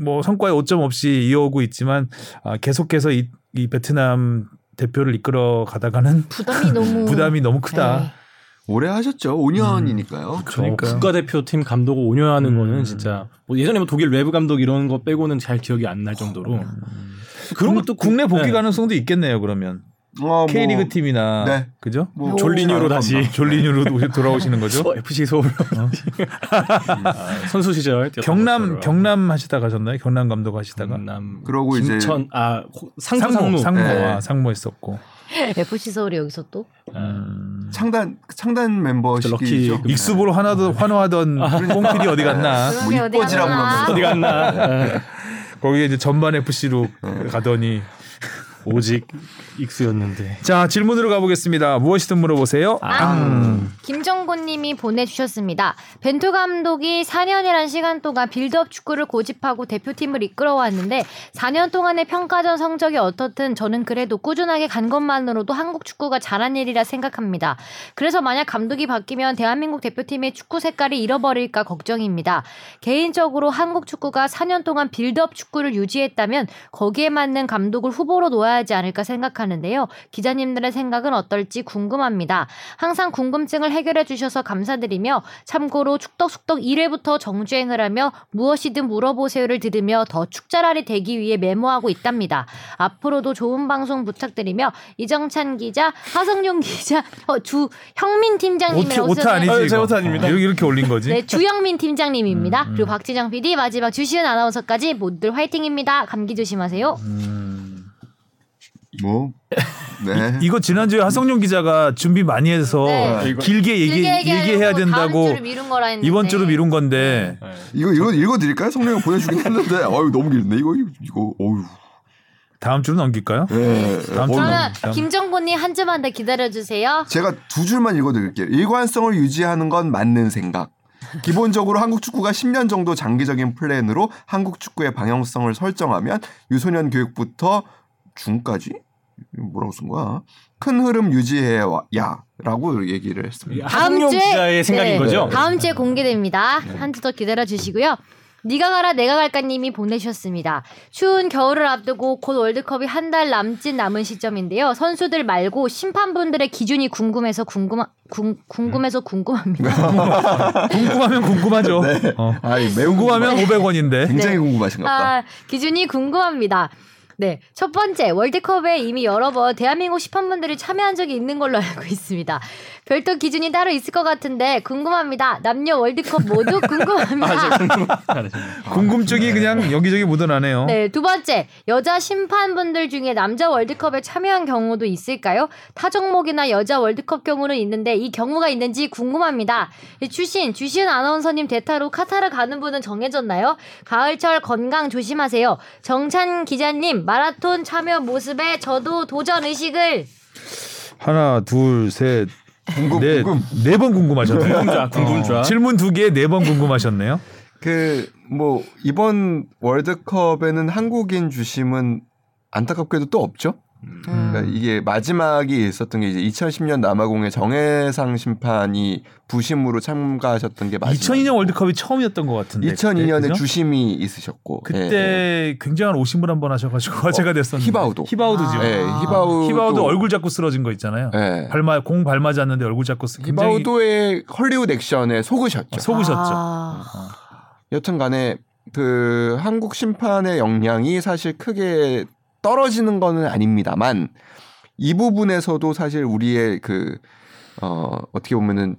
뭐 성과에 오점 없이 이어오고 있지만 아, 계속해서 이, 이 베트남 대표를 이끌어 가다가는 부담이 너무 부담이 너무 크다. 네. 오래 하셨죠. 5년이니까요. 저 그러니까요. 국가대표팀 감독을 5년 하는 음. 거는 진짜 뭐 예전에 뭐 독일 외부 감독 이런 거 빼고는 잘 기억이 안 날 정도로 그런 것도 국- 국내 복귀 네. 가능성도 있겠네요. 그러면 어, 뭐, K리그 팀이나 네. 그죠? 뭐 졸리뉴로 잘할 다시. 졸리뉴로 오시- 돌아오시는 거죠? 어, FC 서울 아, 선수 시절 경남. 경남 하시다 가셨나요? 경남 감독 하시다가 경남 그러고 이제 김천 아 호- 상무 상무 상무, 상무 네. 아, 상무 했었고 FC 서울이 여기서 또 음. 창단 창단 멤버시기죠. 럭키 그- 익수부로 하나도 환호하던 뽕필이 어디 갔나? 뭐 이뻐지라고 그러면서. 어디 갔나 거기에 이제 전반 FC로 가더니 오직 익수였는데 자 질문으로 가보겠습니다. 무엇이든 물어보세요. 앙. 김정곤님이 보내주셨습니다. 벤투 감독이 4년이란 시간 동안 빌드업 축구를 고집하고 대표팀을 이끌어왔는데 4년 동안의 평가전 성적이 어떻든 저는 그래도 꾸준하게 간 것만으로도 한국 축구가 잘한 일이라 생각합니다. 그래서 만약 감독이 바뀌면 대한민국 대표팀의 축구 색깔이 잃어버릴까 걱정입니다. 개인적으로 한국 축구가 4년 동안 빌드업 축구를 유지했다면 거기에 맞는 감독을 후보로 놓아 야 하지 않을까 생각하는데요. 기자님들의 생각은 어떨지 궁금합니다. 항상 궁금증을 해결해 주셔서 감사드리며 참고로 축덕숙덕 1회부터 정주행을 하며 무엇이든 물어보세요를 들으며 더 축자랄이 되기 위해 메모하고 있답니다. 앞으로도 좋은 방송 부탁드리며 이정찬 기자, 하성룡 기자, 어, 주 형민 오타, 오타 아니지? 제 오타 아닙니다. 이렇게, 이렇게 올린 거지? 네, 주영민 팀장님입니다. 음, 음. 그리고 박지정 PD, 마지막 주시은 아나운서까지 모두들 화이팅입니다. 감기 조심하세요. 음. 뭐 네. 이거 지난주에 하성룡 기자가 준비 많이 해서 네. 길게 얘기, 길게 얘기해야 된다고 했는데 이번 주로 미룬 건데 이거 이거 읽어 드릴까요? 성령이 보내 주긴 했는데 어유 너무 길네 이거 이거 어유. 다음 주로 넘길까요? 네. 다음. 주는 김정곤님 한 주만 더 기다려 주세요. 제가 두 줄만 읽어 드릴게요. 일관성을 유지하는 건 맞는 생각. 기본적으로 한국 축구가 10년 정도 장기적인 플랜으로 한국 축구의 방향성을 설정하면 유소년 교육부터 중까지 뭐라고 쓴 거야? 큰 흐름 유지해야라고 얘기를 했습니다. 하성룡 기자의 생각인 네, 거죠? 다음 주에 공개됩니다. 한주 더 기다려 주시고요. 니가 가라 내가 갈까님이 보내주셨습니다. 추운 겨울을 앞두고 곧 월드컵이 한 달 남짓 남은 시점인데요. 선수들 말고 심판분들의 기준이 궁금해서 궁금 궁, 궁금해서 궁금합니다. 궁금하면 궁금하죠. 어. 아이 매우 궁금하면 500원인데. 굉장히 네. 궁금하신가 보다. 아, 기준이 궁금합니다. 네. 첫 번째, 월드컵에 이미 여러 번 대한민국 심판분들이 참여한 적이 있는 걸로 알고 있습니다. 별도 기준이 따로 있을 것 같은데 궁금합니다. 남녀 월드컵 모두 궁금합니다. 궁금증이 그냥 여기저기 묻어나네요. 네, 두 번째, 여자 심판분들 중에 남자 월드컵에 참여한 경우도 있을까요? 타 종목이나 여자 월드컵 경우는 있는데 이 경우가 있는지 궁금합니다. 이 출신, 주시은 아나운서님 대타로 카타르 가는 분은 정해졌나요? 가을철 건강 조심하세요. 정찬 기자님, 마라톤 참여 모습에 저도 도전 의식을 하나, 둘, 셋, 궁금 넷, 궁금. 네번 궁금하셨네요. 궁금좌 궁금좌 질문 두 개에 네 번 궁금하셨네요. 그 뭐 이번 월드컵에는 한국인 주심은 안타깝게도 또 없죠. 음. 그러니까 이게 마지막이 있었던 게 이제 2010년 남아공의 정해상 심판이 부심으로 참가하셨던 게 마지막. 2002년 월드컵이 처음이었던 것 같은데. 2002년에 그때? 주심이 있으셨고 그때 예, 굉장한 오신분 한번 하셔가지고 화제가 됐었는데. 히바우도. 히바우드죠. 예, 히바우 히바우도 얼굴 잡고 쓰러진 거 있잖아요. 예. 발마 공 발맞았는데 얼굴 잡고 쓰. 굉장히 히바우도의 헐리우드 액션에 속으셨죠. 속으셨죠. 아, 여튼간에 그 한국 심판의 역량이 사실 크게 떨어지는 거는 아닙니다만 이 부분에서도 사실 우리의 그 어, 어떻게 보면은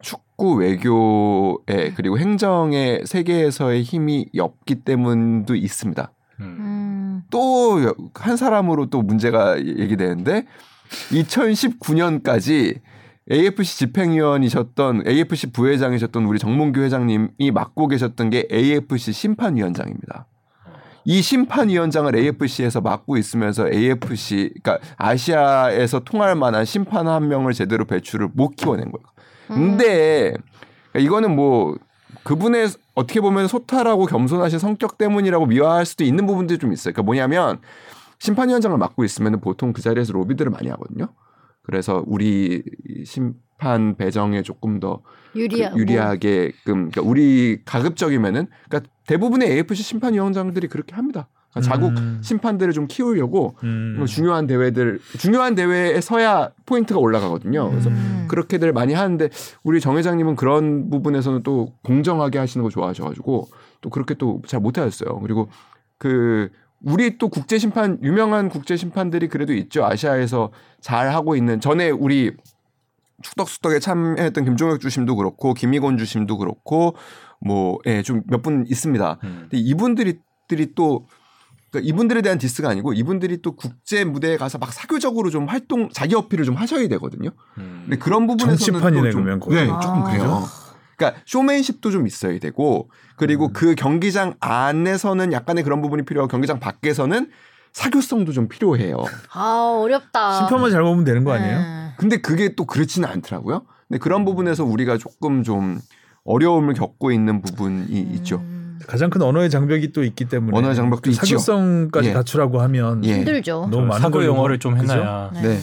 축구 외교의 그리고 행정의 세계에서의 힘이 엽기 때문도 있습니다. 음, 또한 사람으로 또 문제가 얘기되는데 2019년까지 AFC 집행위원이셨던 AFC 부회장이셨던 우리 정몽규 회장님이 맡고 계셨던 게 AFC 심판위원장입니다. 이 심판위원장을 AFC에서 맡고 있으면서 AFC 그러니까 아시아에서 통할 만한 심판 한 명을 제대로 배출을 못 키워낸 거예요. 근데 이거는 뭐 그분의 어떻게 보면 소탈하고 겸손하신 성격 때문이라고 미화할 수도 있는 부분들이 좀 있어요. 그러니까 뭐냐면 심판위원장을 맡고 있으면 보통 그 자리에서 로비들을 많이 하거든요. 그래서 우리 심판 배정에 조금 더 유리하, 그 유리하게끔 그러니까 우리 가급적이면은 그러니까 대부분의 AFC 심판위원장들이 그렇게 합니다. 그러니까 자국 음. 심판들을 좀 키우려고 음. 뭐 중요한 대회들 중요한 대회에 서야 포인트가 올라가거든요. 그래서 음. 그렇게들 많이 하는데 우리 정 회장님은 그런 부분에서는 또 공정하게 하시는 거 좋아하셔가지고 또 그렇게 또 잘 못하셨어요. 그리고 그 우리 또 국제 심판 유명한 국제 심판들이 그래도 있죠. 아시아에서 잘 하고 있는 전에 우리 축덕수덕에 참여했던 김종혁 주심도 그렇고 김희곤 주심도 그렇고 뭐예좀 몇 분 있습니다. 음. 근데 이분들이 들이 또 그러니까 이분들에 대한 디스가 아니고 이분들이 또 국제 무대에 가서 막 사교적으로 좀 활동 자기 어필을 좀 하셔야 되거든요. 음. 근데 그런 부분에서는 좀, 그러면. 네, 조금 아. 그래요. 그러니까 쇼맨십도 좀 있어야 되고 그리고 음. 그 경기장 안에서는 약간의 그런 부분이 필요하고 경기장 밖에서는 사교성도 좀 필요해요. 아 어렵다. 심판만 잘 보면 되는 거 아니에요? 네. 근데 그게 또 그렇지는 않더라고요. 근데 그런 부분에서 우리가 조금 좀 어려움을 겪고 있는 부분이 있죠. 음, 가장 큰 언어의 장벽이 또 있기 때문에 언어의 장벽도 그 있죠. 사교성까지 예. 갖추라고 하면 예. 힘들죠. 너무 많은 걸 영어를 좀 그죠? 해놔야 네. 네.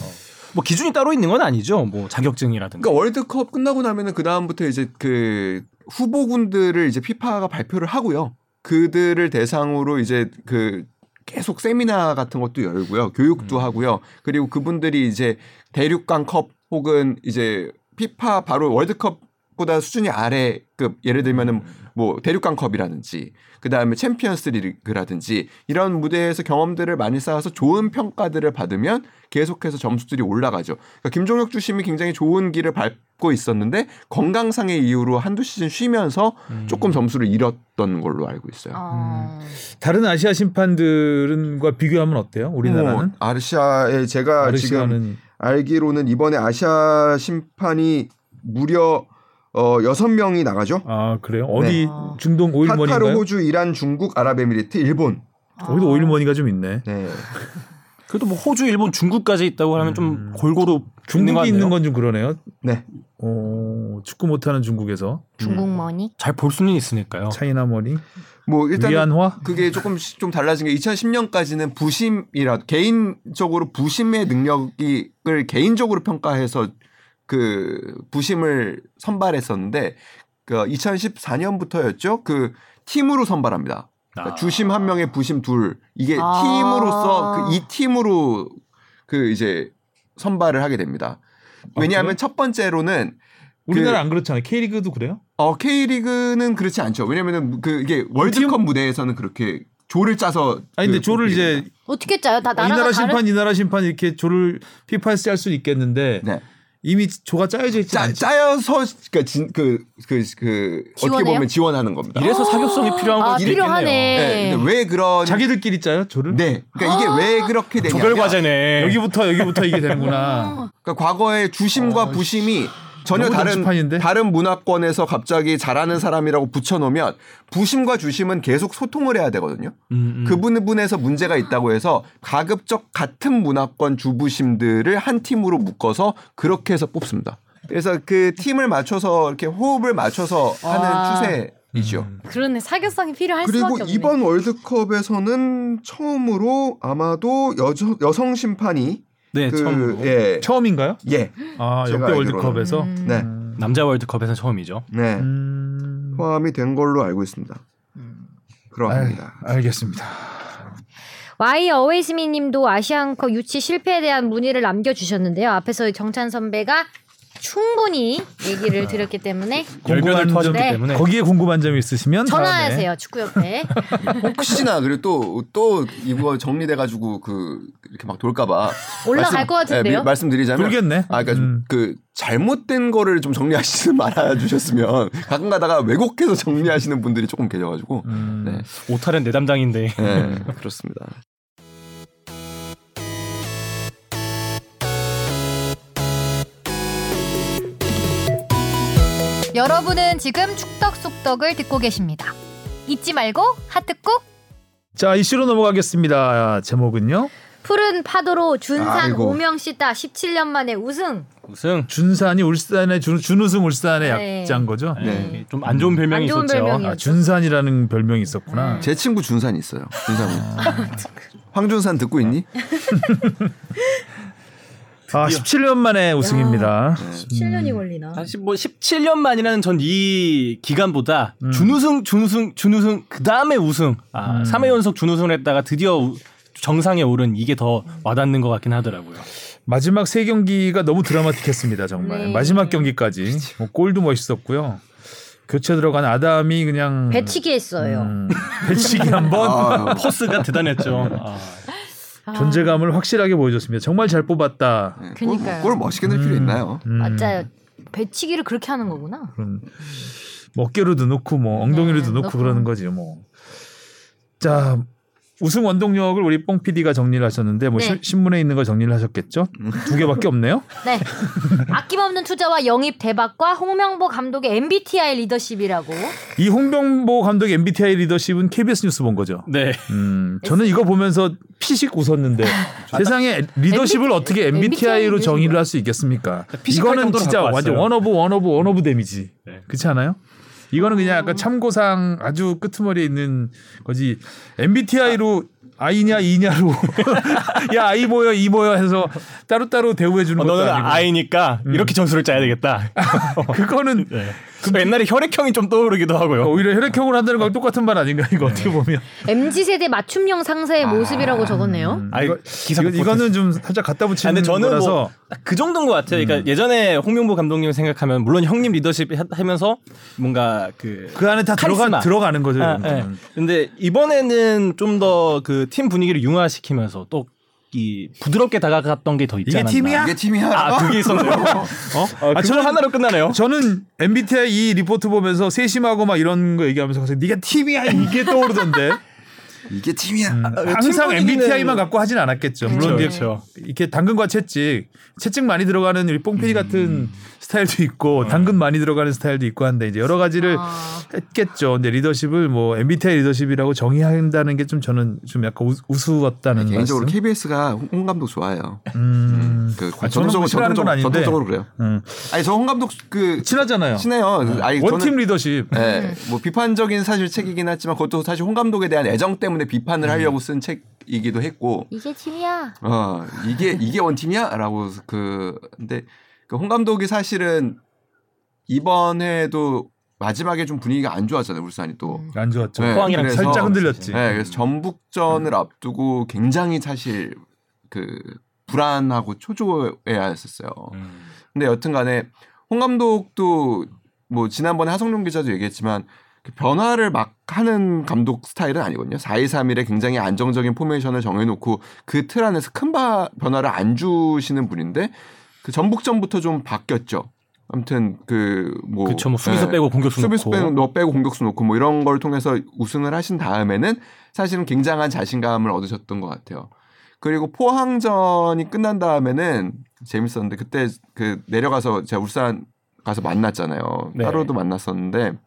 뭐 기준이 따로 있는 건 아니죠. 뭐 자격증이라든가. 그러니까 월드컵 끝나고 나면은 그 다음부터 이제 그 후보군들을 이제 피파가 발표를 하고요. 그들을 대상으로 이제 그 계속 세미나 같은 것도 열고요. 교육도 하고요. 그리고 그분들이 이제 대륙간 컵 혹은 이제 피파 바로 월드컵보다 수준이 아래 급 예를 들면은 뭐 대륙간 컵이라든지 그다음에 챔피언스 리그라든지 이런 무대에서 경험들을 많이 쌓아서 좋은 평가들을 받으면 계속해서 점수들이 올라가죠. 그러니까 김종혁 주심이 굉장히 좋은 길을 밟고 있었는데 건강상의 이유로 한두 시즌 쉬면서 조금 점수를 잃었던 걸로 알고 있어요. 어. 다른 아시아 심판들과 비교하면 어때요? 우리나라는 뭐 아르시아에 제가 지금 아르시아는 알기로는 이번에 아시아 심판이 무려 어, 6명이 나가죠. 아 그래요? 어디 네. 중동 카타르, 오일머니인가요? 호주, 이란, 중국, 아랍에미리트, 일본. 거기도 오일머니가 좀 있네. 네. 그래도 뭐 호주, 일본, 중국까지 있다고 하면 좀 골고루 중국이 있는 건 좀 그러네요. 네. 어, 축구 못하는 중국에서 중국 money. 잘볼 수는 있으니까요. China money, 뭐 일단 위안화. 그게 조금 좀 달라진 게 2010년까지는 부심이라 개인적으로 부심의 능력을 개인적으로 평가해서 그 부심을 선발했었는데 그 2014년부터였죠. 그 팀으로 선발합니다. 그러니까 아. 주심 한 명에 부심 둘 이게 아. 팀으로서 그 이 팀으로 그 이제 선발을 하게 됩니다. 왜냐하면 그래요? 첫 번째로는 우리나라 그- 안 그렇잖아요. K리그도 그래요? 어 K리그는 그렇지 않죠. 왜냐면은 그 이게 월드컵 무대에서는 그렇게 조를 짜서 아니 근데 그 조를 이제. 어떻게 짜요? 다이 나라가 나라 다른. 심판 이 나라 심판 이렇게 조를 피파에서 짤 수는 있겠는데 네. 이미 조가 짜여져 있지 짜, 않죠. 짜여서 그러니까 진, 그, 그, 그 어떻게 지원해요? 보면 지원하는 겁니다. 이래서 사교성이 필요한 아걸 수도 필요하네. 네. 근데 왜 그런 자기들끼리 짜요 조를? 네. 그러니까 이게 왜 그렇게 되냐면 조별 과제네. 여기부터 여기부터 이게 되는구나. 그러니까 과거에 주심과 어, 부심이 전혀 다른 정치판인데? 다른 문화권에서 갑자기 잘하는 사람이라고 붙여놓으면 부심과 주심은 계속 소통을 해야 되거든요. 음, 음. 그 부분에서 문제가 있다고 해서 가급적 같은 문화권 주부심들을 한 팀으로 묶어서 그렇게 해서 뽑습니다. 그래서 그 팀을 맞춰서 이렇게 호흡을 맞춰서 하는 아. 추세 이죠. 음. 그러네 사교성이 필요할 그리고 수밖에 없네. 이번 월드컵에서는 처음으로 아마도 여성 심판이 네, 그 처음. 예. 처음인가요? 예. 아 역대. 월드컵에서. 음. 네. 남자 월드컵에서는 처음이죠. 네. 음. 포함이 된 걸로 알고 있습니다. 그렇습니다. 알- 알겠습니다. 와이 어웨이스미님도 아시안컵 유치 실패에 대한 문의를 남겨주셨는데요. 앞에서 정찬 선배가 충분히 얘기를 드렸기 때문에 열변을 궁금한 토하셨기 점- 네. 때문에 거기에 궁금한 점이 있으시면 전화하세요 축구협회. 혹시나 그리고 또 또 이거 정리돼 가지고 그 이렇게 막 돌까봐 올라갈 것 같은데요? 예, 미- 말씀드리자면 돌겠네. 아 그러니까 음. 그 잘못된 거를 좀 정리하시지 말아 주셨으면 가끔 가다가 왜곡해서 정리하시는 분들이 조금 계셔가지고 음. 네, 오탈은 내 담당인데. 네 그렇습니다. 여러분은 지금 축덕 속덕을 듣고 계십니다. 잊지 말고 하트 꾹. 자 이슈로 넘어가겠습니다. 제목은요. 푸른 파도로 준산 아이고. 오명 씨다 17년 만에 우승. 우승. 준산이 울산의 준, 준우승 울산의 네. 약자인 거죠. 네. 좀 안 좋은 별명이 안 좋은 있었죠. 별명이요. 아, 준산이라는 별명이 있었구나. 네. 제 친구 준산이 있어요. 준산 황준산 듣고 있니? 아 17년 만에 우승입니다. 7년이 걸리나? 사실 뭐 17년 만이라는 전 이 기간보다 음. 준우승, 준우승, 준우승 그 다음에 우승, 아, 음. 3회 연속 준우승을 했다가 드디어 우- 정상에 오른 이게 더 와닿는 것 같긴 하더라고요. 마지막 세 경기가 너무 드라마틱했습니다. 정말 네. 마지막 경기까지 뭐 골도 멋있었고요. 교체 들어간 아담이 그냥 배치기 했어요. 음, 배치기 한 번 아, 퍼스가 대단했죠. 아. 아, 존재감을 확실하게 보여줬습니다. 정말 잘 뽑았다. 네, 그니까요. 골, 골 멋있게 넣을 필요 있나요? 음, 맞아요. 배치기를 그렇게 하는 거구나. 그런 뭐 어깨로도 넣고 뭐 엉덩이로도 네, 넣고 넣고. 그러는 거지 뭐. 자 우승 원동력을 우리 뽕 PD가 정리를 하셨는데 뭐 네. 시- 신문에 있는 거 정리를 하셨겠죠? 두 개밖에 없네요. 네. 아낌없는 투자와 영입 대박과 홍명보 감독의 MBTI 리더십이라고. 이 홍명보 감독의 MBTI 리더십은 KBS 뉴스 본 거죠. 네. 음, 저는 이거 보면서 피식 웃었는데 세상에 리더십을 MBTI 어떻게 MBTI로 리더십이 정의를 할 수 있겠습니까? 이거는 진짜 완전 왔어요. one of one of one of them이지. 네. 그렇지 않아요? 이거는 그냥 약간 참고상 아주 끄트머리에 있는 거지. MBTI로 I냐 E냐로 야 I 모여 E 모여 해서 따로따로 대우해 주는 어, 것도 너는 아니고. I니까 이렇게 점수를 짜야 되겠다. 그거는 네. 옛날에 혈액형이 좀 떠오르기도 하고요. 오히려 혈액형을 한다는 거랑 똑같은 말 아닌가 이거 어떻게 보면. MZ 세대 맞춤형 상사의 모습이라고 적었네요. 음, 아이, 이거, 기사 이거, 못 이거는 좀 살짝 갖다 아, 붙이는 근데 저는 거라서 뭐 그 정도인 것 같아요. 그러니까 예전에 홍명보 감독님 생각하면 물론 형님 리더십 하- 하면서 뭔가 그그 안에 다 들어가 카리스마. 들어가는 거죠. 아, 예. 거는. 근데 이번에는 좀 더 그 팀 분위기를 융화시키면서 또 이 부드럽게 다가갔던 게 더 있지 이게 않았나. 팀이야? 이게 팀이야. 아 그게 있었네요. 어? 아, 그거 저는- 하나로 끝나네요. 저는 MBTI 이 리포트 보면서 세심하고 막 이런 거 얘기하면서 가서 네가 팀이야 이게 떠오르던데 이게 팀이야. 음, 아, 항상 팀 분위기는- MBTI만 갖고 하진 않았겠죠. 물론 그렇죠, 이제 그렇죠. 이렇게 당근과 채찍 채찍 많이 들어가는 우리 뽕피디 같은 스타일도 있고 당근 많이 들어가는 스타일도 있고 한데 이제 여러 가지를 아. 했겠죠. 근데 리더십을 뭐 MBTI 리더십이라고 정의한다는 게 좀 저는 좀 약간 우, 우스웠다는 개인적으로 말씀. KBS가 홍 감독 좋아해요. 음, 그 아, 전통적으로 건 전통적으로, 그래요. 음. 아니 저 홍 감독 그 친하잖아요. 친해요. 아니 원팀 저는 리더십. 네, 뭐 비판적인 사실 책이긴 했지만 그것도 사실 홍 감독에 대한 애정 때문에 비판을 하려고 쓴 책 이기도 했고 이게 팀이야. 어 이게 이게 원팀이야라고 그 근데 그홍 감독이 사실은 이번 해에도 마지막에 좀 분위기가 안 좋았잖아요 울산이 또. 안 좋았죠. 네, 포항이랑 그래서- 살짝 흔들렸지. 네, 그래서 전북전을 앞두고 굉장히 사실 그 불안하고 초조해했었어요. 근데 여튼간에 홍 감독도 뭐 지난번에 하성룡 기자도 얘기했지만 그 변화를 막 하는 감독 스타일은 아니거든요. 4-2-3-1에 굉장히 안정적인 포메이션을 정해놓고 그 틀 안에서 큰 바, 변화를 안 주시는 분인데 그 전북전부터 좀 바뀌었죠. 아무튼 그뭐 그쵸, 뭐 수비수 빼고 공격수 수비수 놓고. 빼고 너 빼고 공격수 놓고 뭐 이런 걸 통해서 우승을 하신 다음에는 사실은 굉장한 자신감을 얻으셨던 것 같아요. 그리고 포항전이 끝난 다음에는 재밌었는데 그때 그 내려가서 제가 울산 가서 만났잖아요. 네. 따로도 만났었는데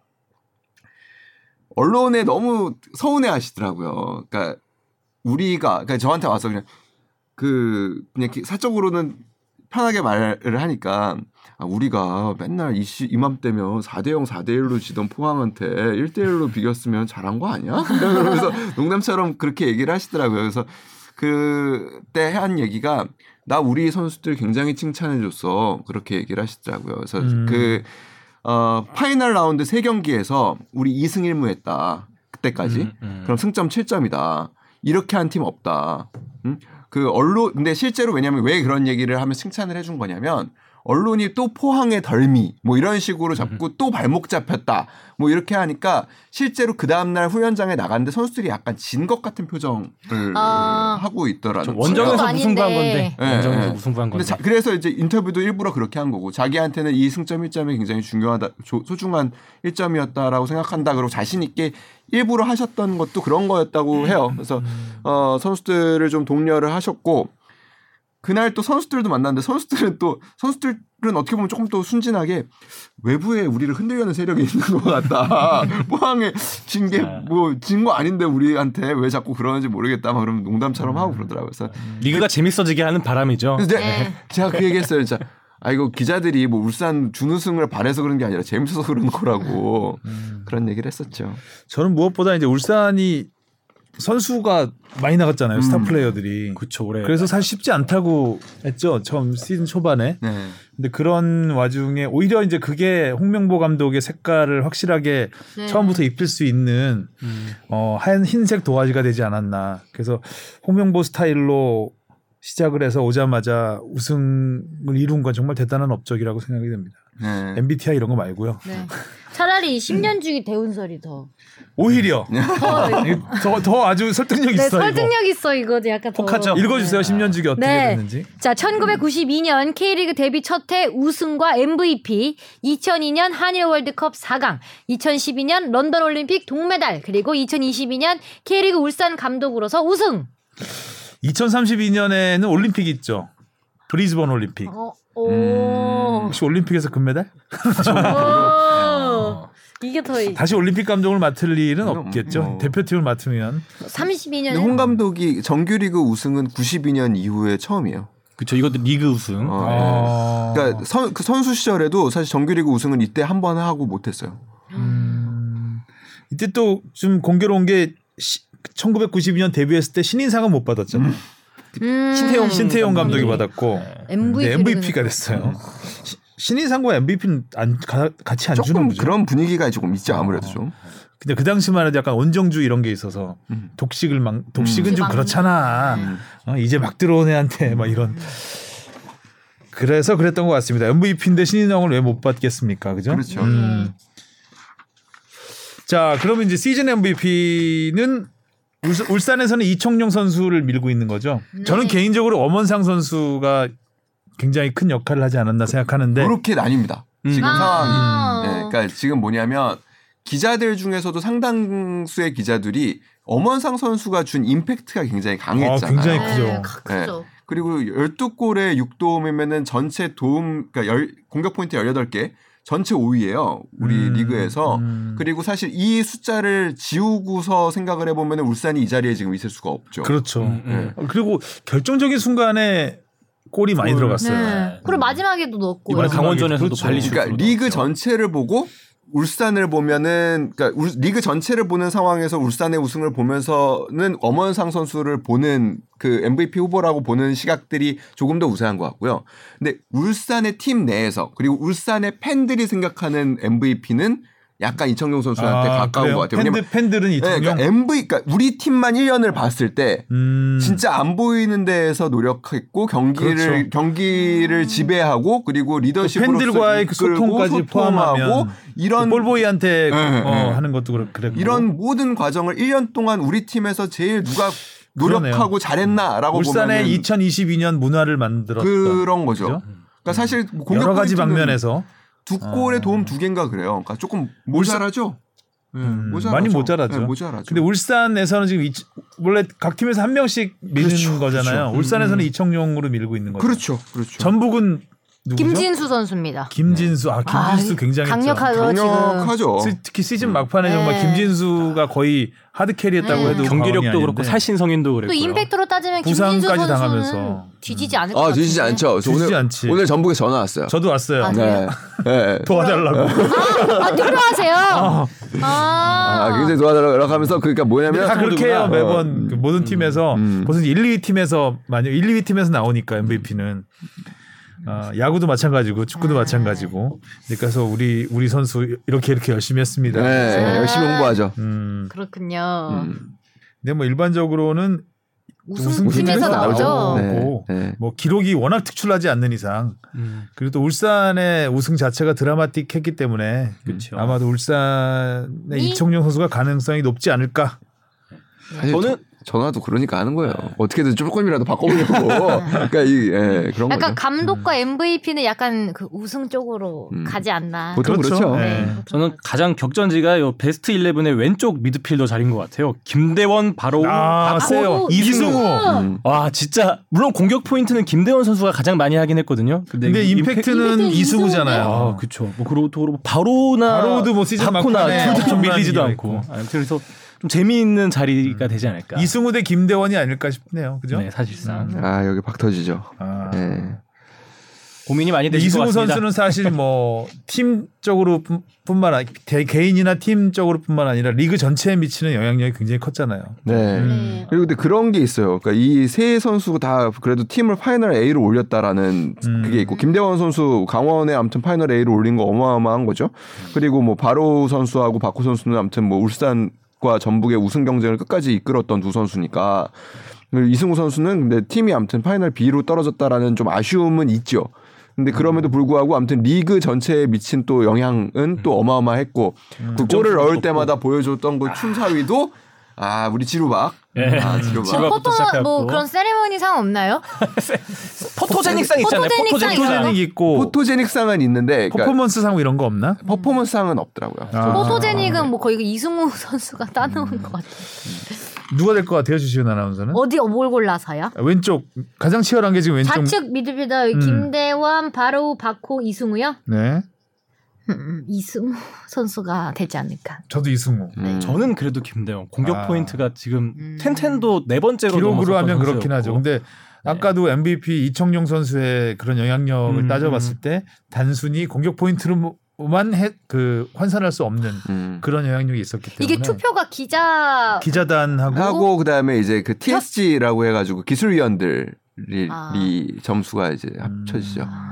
언론에 너무 서운해 하시더라고요. 그러니까 우리가 그러니까 저한테 와서 그냥 그 그냥 사적으로는 편하게 말을 하니까 아, 우리가 맨날 이 시, 이맘때면 4대 0, 4대 1로 지던 포항한테 1대 1로 비겼으면 잘한 거 아니야? 그러면서 농담처럼 그렇게 얘기를 하시더라고요. 그래서 그때 한 얘기가 나 우리 선수들 굉장히 칭찬해 줬어. 그렇게 얘기를 하시더라고요. 그래서 음. 그 어, final round 세 경기에서 우리 2승 1무 했다. 그때까지. 음, 음. 그럼 승점 7점이다. 이렇게 한 팀 없다. 음? 그 언론 근데 실제로 왜냐면 왜 그런 얘기를 하면 칭찬을 해준 거냐면 언론이 또 포항에 덜미 뭐 이런 식으로 잡고 또 발목 잡혔다 뭐 이렇게 하니까 실제로 그 다음날 훈련장에 나갔는데 선수들이 약간 진 것 같은 표정을 아. 하고 거예요. 원정에서. 무승부한 건데. 예, 원정에서 예. 무승부한 건데. 자, 그래서 이제 인터뷰도 일부러 그렇게 한 거고 자기한테는 이 승점 1점이 굉장히 중요하다 조- 소중한 1점이었다라고 생각한다 그러고 자신 있게 일부러 하셨던 것도 그런 거였다고 해요. 그래서 어, 선수들을 좀 독려를 하셨고 그날 또 선수들도 만났는데 선수들은 또 선수들은 어떻게 보면 조금 또 순진하게 외부에 우리를 흔들려는 세력이 있는 것 같다. 포항에 진 게 뭐 진 거 아닌데 우리한테 왜 자꾸 그러는지 모르겠다. 막 그러면 농담처럼 하고 그러더라고요. 그래서 리그가 재밌어지게 하는 바람이죠. 네. 제가 그 얘기했어요. 진짜. 아 이거 기자들이 뭐 울산 준우승을 바래서 그런 게 아니라 재밌어서 그런 거라고 그런 얘기를 했었죠. 저는 무엇보다 이제 울산이 선수가 많이 나갔잖아요. 스타 음. 플레이어들이. 그쵸 올해. 그래서 사실 쉽지 않다고 했죠. 처음 시즌 초반에. 네. 근데 그런 와중에 오히려 이제 그게 홍명보 감독의 색깔을 확실하게 네. 처음부터 입힐 수 있는 음. 어, 하얀 흰색 도화지가 되지 않았나. 그래서 홍명보 스타일로 시작을 해서 오자마자 우승을 이룬 건 정말 대단한 업적이라고 생각이 됩니다. 네. MBTI 이런 거 말고요. 네. 차라리 10년 주기 대운설이 더. 오히려 더, 더, 더 아주 설득력 네, 있어 이거. 설득력 있어 이거 약간 더. 혹하죠? 읽어주세요. 10년 주기 어떻게 네. 됐는지. 자, 1992년 K리그 데뷔 첫 해 우승과 MVP, 2002년 한일 월드컵 4강, 2012년 런던 올림픽 동메달, 그리고 2022년 K리그 울산 감독으로서 우승. 2032년에는 올림픽이 있죠. 브리즈번 올림픽. 어, 오. 혹시 올림픽에서 금메달? 오. 이게 더 다시 올림픽 감독을 맡을 일은 없겠죠. 뭐. 대표팀을 맡으면 32년. 근데 홍 감독이 정규리그 우승은 92년 이후에 처음이에요. 그쵸 이것도 리그 우승. 어, 어... 그러니까 선, 그 선수 시절에도 사실 정규리그 우승은 이때 한 번 하고 못했어요. 음... 이때 또 좀 공교로운 게 시, 1992년 데뷔했을 때 신인상은 못 받았잖아요. 음. 신태용 신태용 감독이 감독이. 받았고 MVP 네, MVP가 됐어요. 시- 신인상과 MVP는 안, 가- 같이 안 주는 조금 거죠. 그런 분위기가 조금 있죠 아무래도 좀. 근데 그 당시만 해도 약간 원정주 이런 게 있어서 음. 독식을 막 독식은 음. 좀 그렇잖아. 음. 어, 이제 막 들어온 애한테 막 이런. 그래서 그랬던 것 같습니다. MVP인데 신인왕을 왜 못 받겠습니까? 그죠? 그렇죠. 음. 자, 그러면 이제 시즌 MVP는 울산에서는 이청용 선수를 밀고 있는 거죠. 저는 네. 개인적으로 엄원상 선수가 굉장히 큰 역할을 하지 않았나 생각하는데 그렇게 나뉩니다. 음. 지금 아. 상황이. 네, 그러니까 지금 뭐냐면 기자들 중에서도 상당수의 기자들이 엄원상 선수가 준 임팩트가 굉장히 강했잖아요. 아, 굉장히 네, 크죠. 크죠. 그리고 12골에 6도움이면은 전체 도움 그러니까 열, 공격 포인트 18개 전체 5위예요. 우리 음, 리그에서. 음. 그리고 사실 이 숫자를 지우고서 생각을 해 보면은 울산이 이 자리에 지금 있을 수가 없죠. 그렇죠. 음, 음. 네. 어, 그리고 결정적인 순간에 골이 많이 골. 들어갔어요. 네. 그리고 마지막에도 넣었고. 이번에 마지막에 강원전에서도 그렇죠. 발리 슛. 그러니까 리그 전체를 보고 울산을 보면은 그러니까 울- 리그 전체를 보는 상황에서 울산의 우승을 보면서는 엄원상 선수를 보는 그 MVP 후보라고 보는 시각들이 조금 더 우세한 것 같고요. 근데 울산의 팀 내에서 그리고 울산의 팬들이 생각하는 MVP는 약간 이청용 선수한테 가까운 그래요? 것 같아요. 팬들, 팬들은 네, 이청용. 그러니까 MV 그러니까 우리 팀만 1년을 봤을 때 음. 진짜 안 보이는 데에서 노력했고 경기를 그렇죠. 경기를 지배하고 그리고 리더십으로 팬들과의 그 소통까지 포함하면 이런 볼보이한테 네, 어, 네. 하는 것도 그렇- 그랬고 이런 모든 과정을 1년 동안 우리 팀에서 제일 누가 노력하고 잘했나라고 울산의 보면 2022년 문화를 만들었던 그런 거죠. 그죠? 그러니까 사실 공격 여러 가지 방면에서 두 골에 어. 도움 두 개인가 그래요. 그러니까 조금 모자라죠. 네, 음, 모자라죠. 많이 모자라죠. 네, 모자라죠. 근데 울산에서는 지금 이, 원래 각 팀에서 한 명씩 미는 그렇죠, 거잖아요. 그렇죠. 울산에서는 이청용으로 밀고 있는 거죠. 그렇죠, 그렇죠. 전북은 누구죠? 김진수 선수입니다. 김진수 아 김진수 아, 굉장히 강력하죠. 강력하죠. 특히 시즌 막판에 네. 정말 김진수가 거의 하드 캐리했다고 네. 해도 과언이 경기력도 그렇고 아닌데. 살신성인도 또 그랬고요. 임팩트로 따지면 부상까지 김진수 선수는 당하면서. 뒤지지 않을 것 아. 뒤지지 않죠. 저 뒤지지 오늘 않지. 오늘 전북에 전화 왔어요. 저도 왔어요. 아, 네. 네. 도와달라고. 아, 필요하세요. 아, 아, 굉장히 도와달라고 하면서 그러니까 뭐냐면 다 그렇게 해요 어, 매번 그 모든 팀에서 음. 무슨 1, 2위 팀에서 만약 1, 2위 팀에서 나오니까 MVP는 어, 야구도 마찬가지고 축구도 아. 마찬가지고 그래서 우리 우리 선수 이렇게 이렇게 열심히 했습니다. 네, 아. 열심히 홍보하죠. 음, 그렇군요. 음. 근데 뭐 일반적으로는 우승팀에서 나오죠. 네, 고 네. 뭐 기록이 워낙 특출나지 않는 이상 음. 그리고 또 울산의 우승 자체가 드라마틱했기 때문에 그쵸. 아마도 울산의 이- 이청용 선수가 가능성이 높지 않을까. 사실 저는- 저, 전화도 그러니까 하는 거예요. 어떻게든 조금이라도 바꿔보려고. 그러니까 이 예, 그런 약간 거죠. 감독과 MVP는 약간 그 우승 쪽으로 음. 가지 않나. 보통 그렇죠. 네. 보통 저는 가장 격전지가 요 베스트 11의 왼쪽 미드필더 자리인 것 같아요. 김대원 바로 아, 박호, 세요. 이승우. 음. 와 진짜 물론 공격 포인트는 김대원 선수가 가장 많이 하긴 했거든요. 근데, 근데 이 임팩트는 임팩트 이승우잖아요. 아 그렇죠. 뭐 그리고 또 바로나 바로도 뭐 시즌 바코나 막판에 둘다 좀 밀리지도 이유가 않고. 있고. 아무튼 그래서 좀 재미있는 자리가 되지 않을까. 이승우 대 김대원이 아닐까 싶네요. 그죠? 네 사실상. 아 여기 박 터지죠. 아, 네. 고민이 많이 되실 것 이승우 같습니다. 선수는 사실 뭐 팀적으로 뿐만 아니 대- 개인이나 팀적으로 뿐만 아니라 리그 전체에 미치는 영향력이 굉장히 컸잖아요. 네. 네. 그리고 근데 그런 게 있어요. 그러니까 이 세 선수가 다 그래도 팀을 final A로 올렸다라는 음. 그게 있고 김대원 선수 강원에 아무튼 final A로 올린 거 어마어마한 거죠. 그리고 뭐 바로우 선수하고 바코 선수는 아무튼 뭐 울산 과 전북의 우승 경쟁을 끝까지 이끌었던 두 선수니까 그리고 이승우 선수는 근데 팀이 아무튼 final B로 떨어졌다라는 좀 아쉬움은 있죠. 근데 그럼에도 불구하고 아무튼 리그 전체에 미친 또 영향은 또 어마어마했고 그 골을 넣을 때마다 보여줬던 그 춤사위도 아 우리 지루박 예. 아 지루박. photo 뭐 시작해갖고. 그런 세레머니 상 없나요? photogenic 상 있잖아요. photogenic상 photogenic. photogenic 있고 photogenic 상은 있는데 그러니까 퍼포먼스 상 이런 거 없나? 퍼포먼스 상은 없더라고요. 아. photogenic은 뭐 거의 이승우 선수가 따놓은 것 같아요. 누가 될 것 같아요, 주시은 아나운서는? 어디 뭘 골라서요? 왼쪽 가장 치열한 게 지금 왼쪽. 좌측 미드필더 음. 김대원, 바로우 바코, 이승우요? 네, 음, 음, 이승우 선수가 되지 않을까. 저도 이승우. 음. 저는 그래도 김대원 공격 아. 포인트가 지금 음. ten ten도 네 번째로 기록으로 하면 그렇긴 하죠. 선수였고. 근데 아까도 MVP 이청용 선수의 그런 영향력을 음. 따져봤을 때 단순히 공격 포인트로 만 해, 그 환산할 수 없는 음. 그런 영향력이 있었기 때문에 이게 투표가 기자 기자단하고 하고 그다음에 이제 그 TSG라고 해가지고 기술위원들이 아. 이 점수가 이제 합쳐지죠. 아,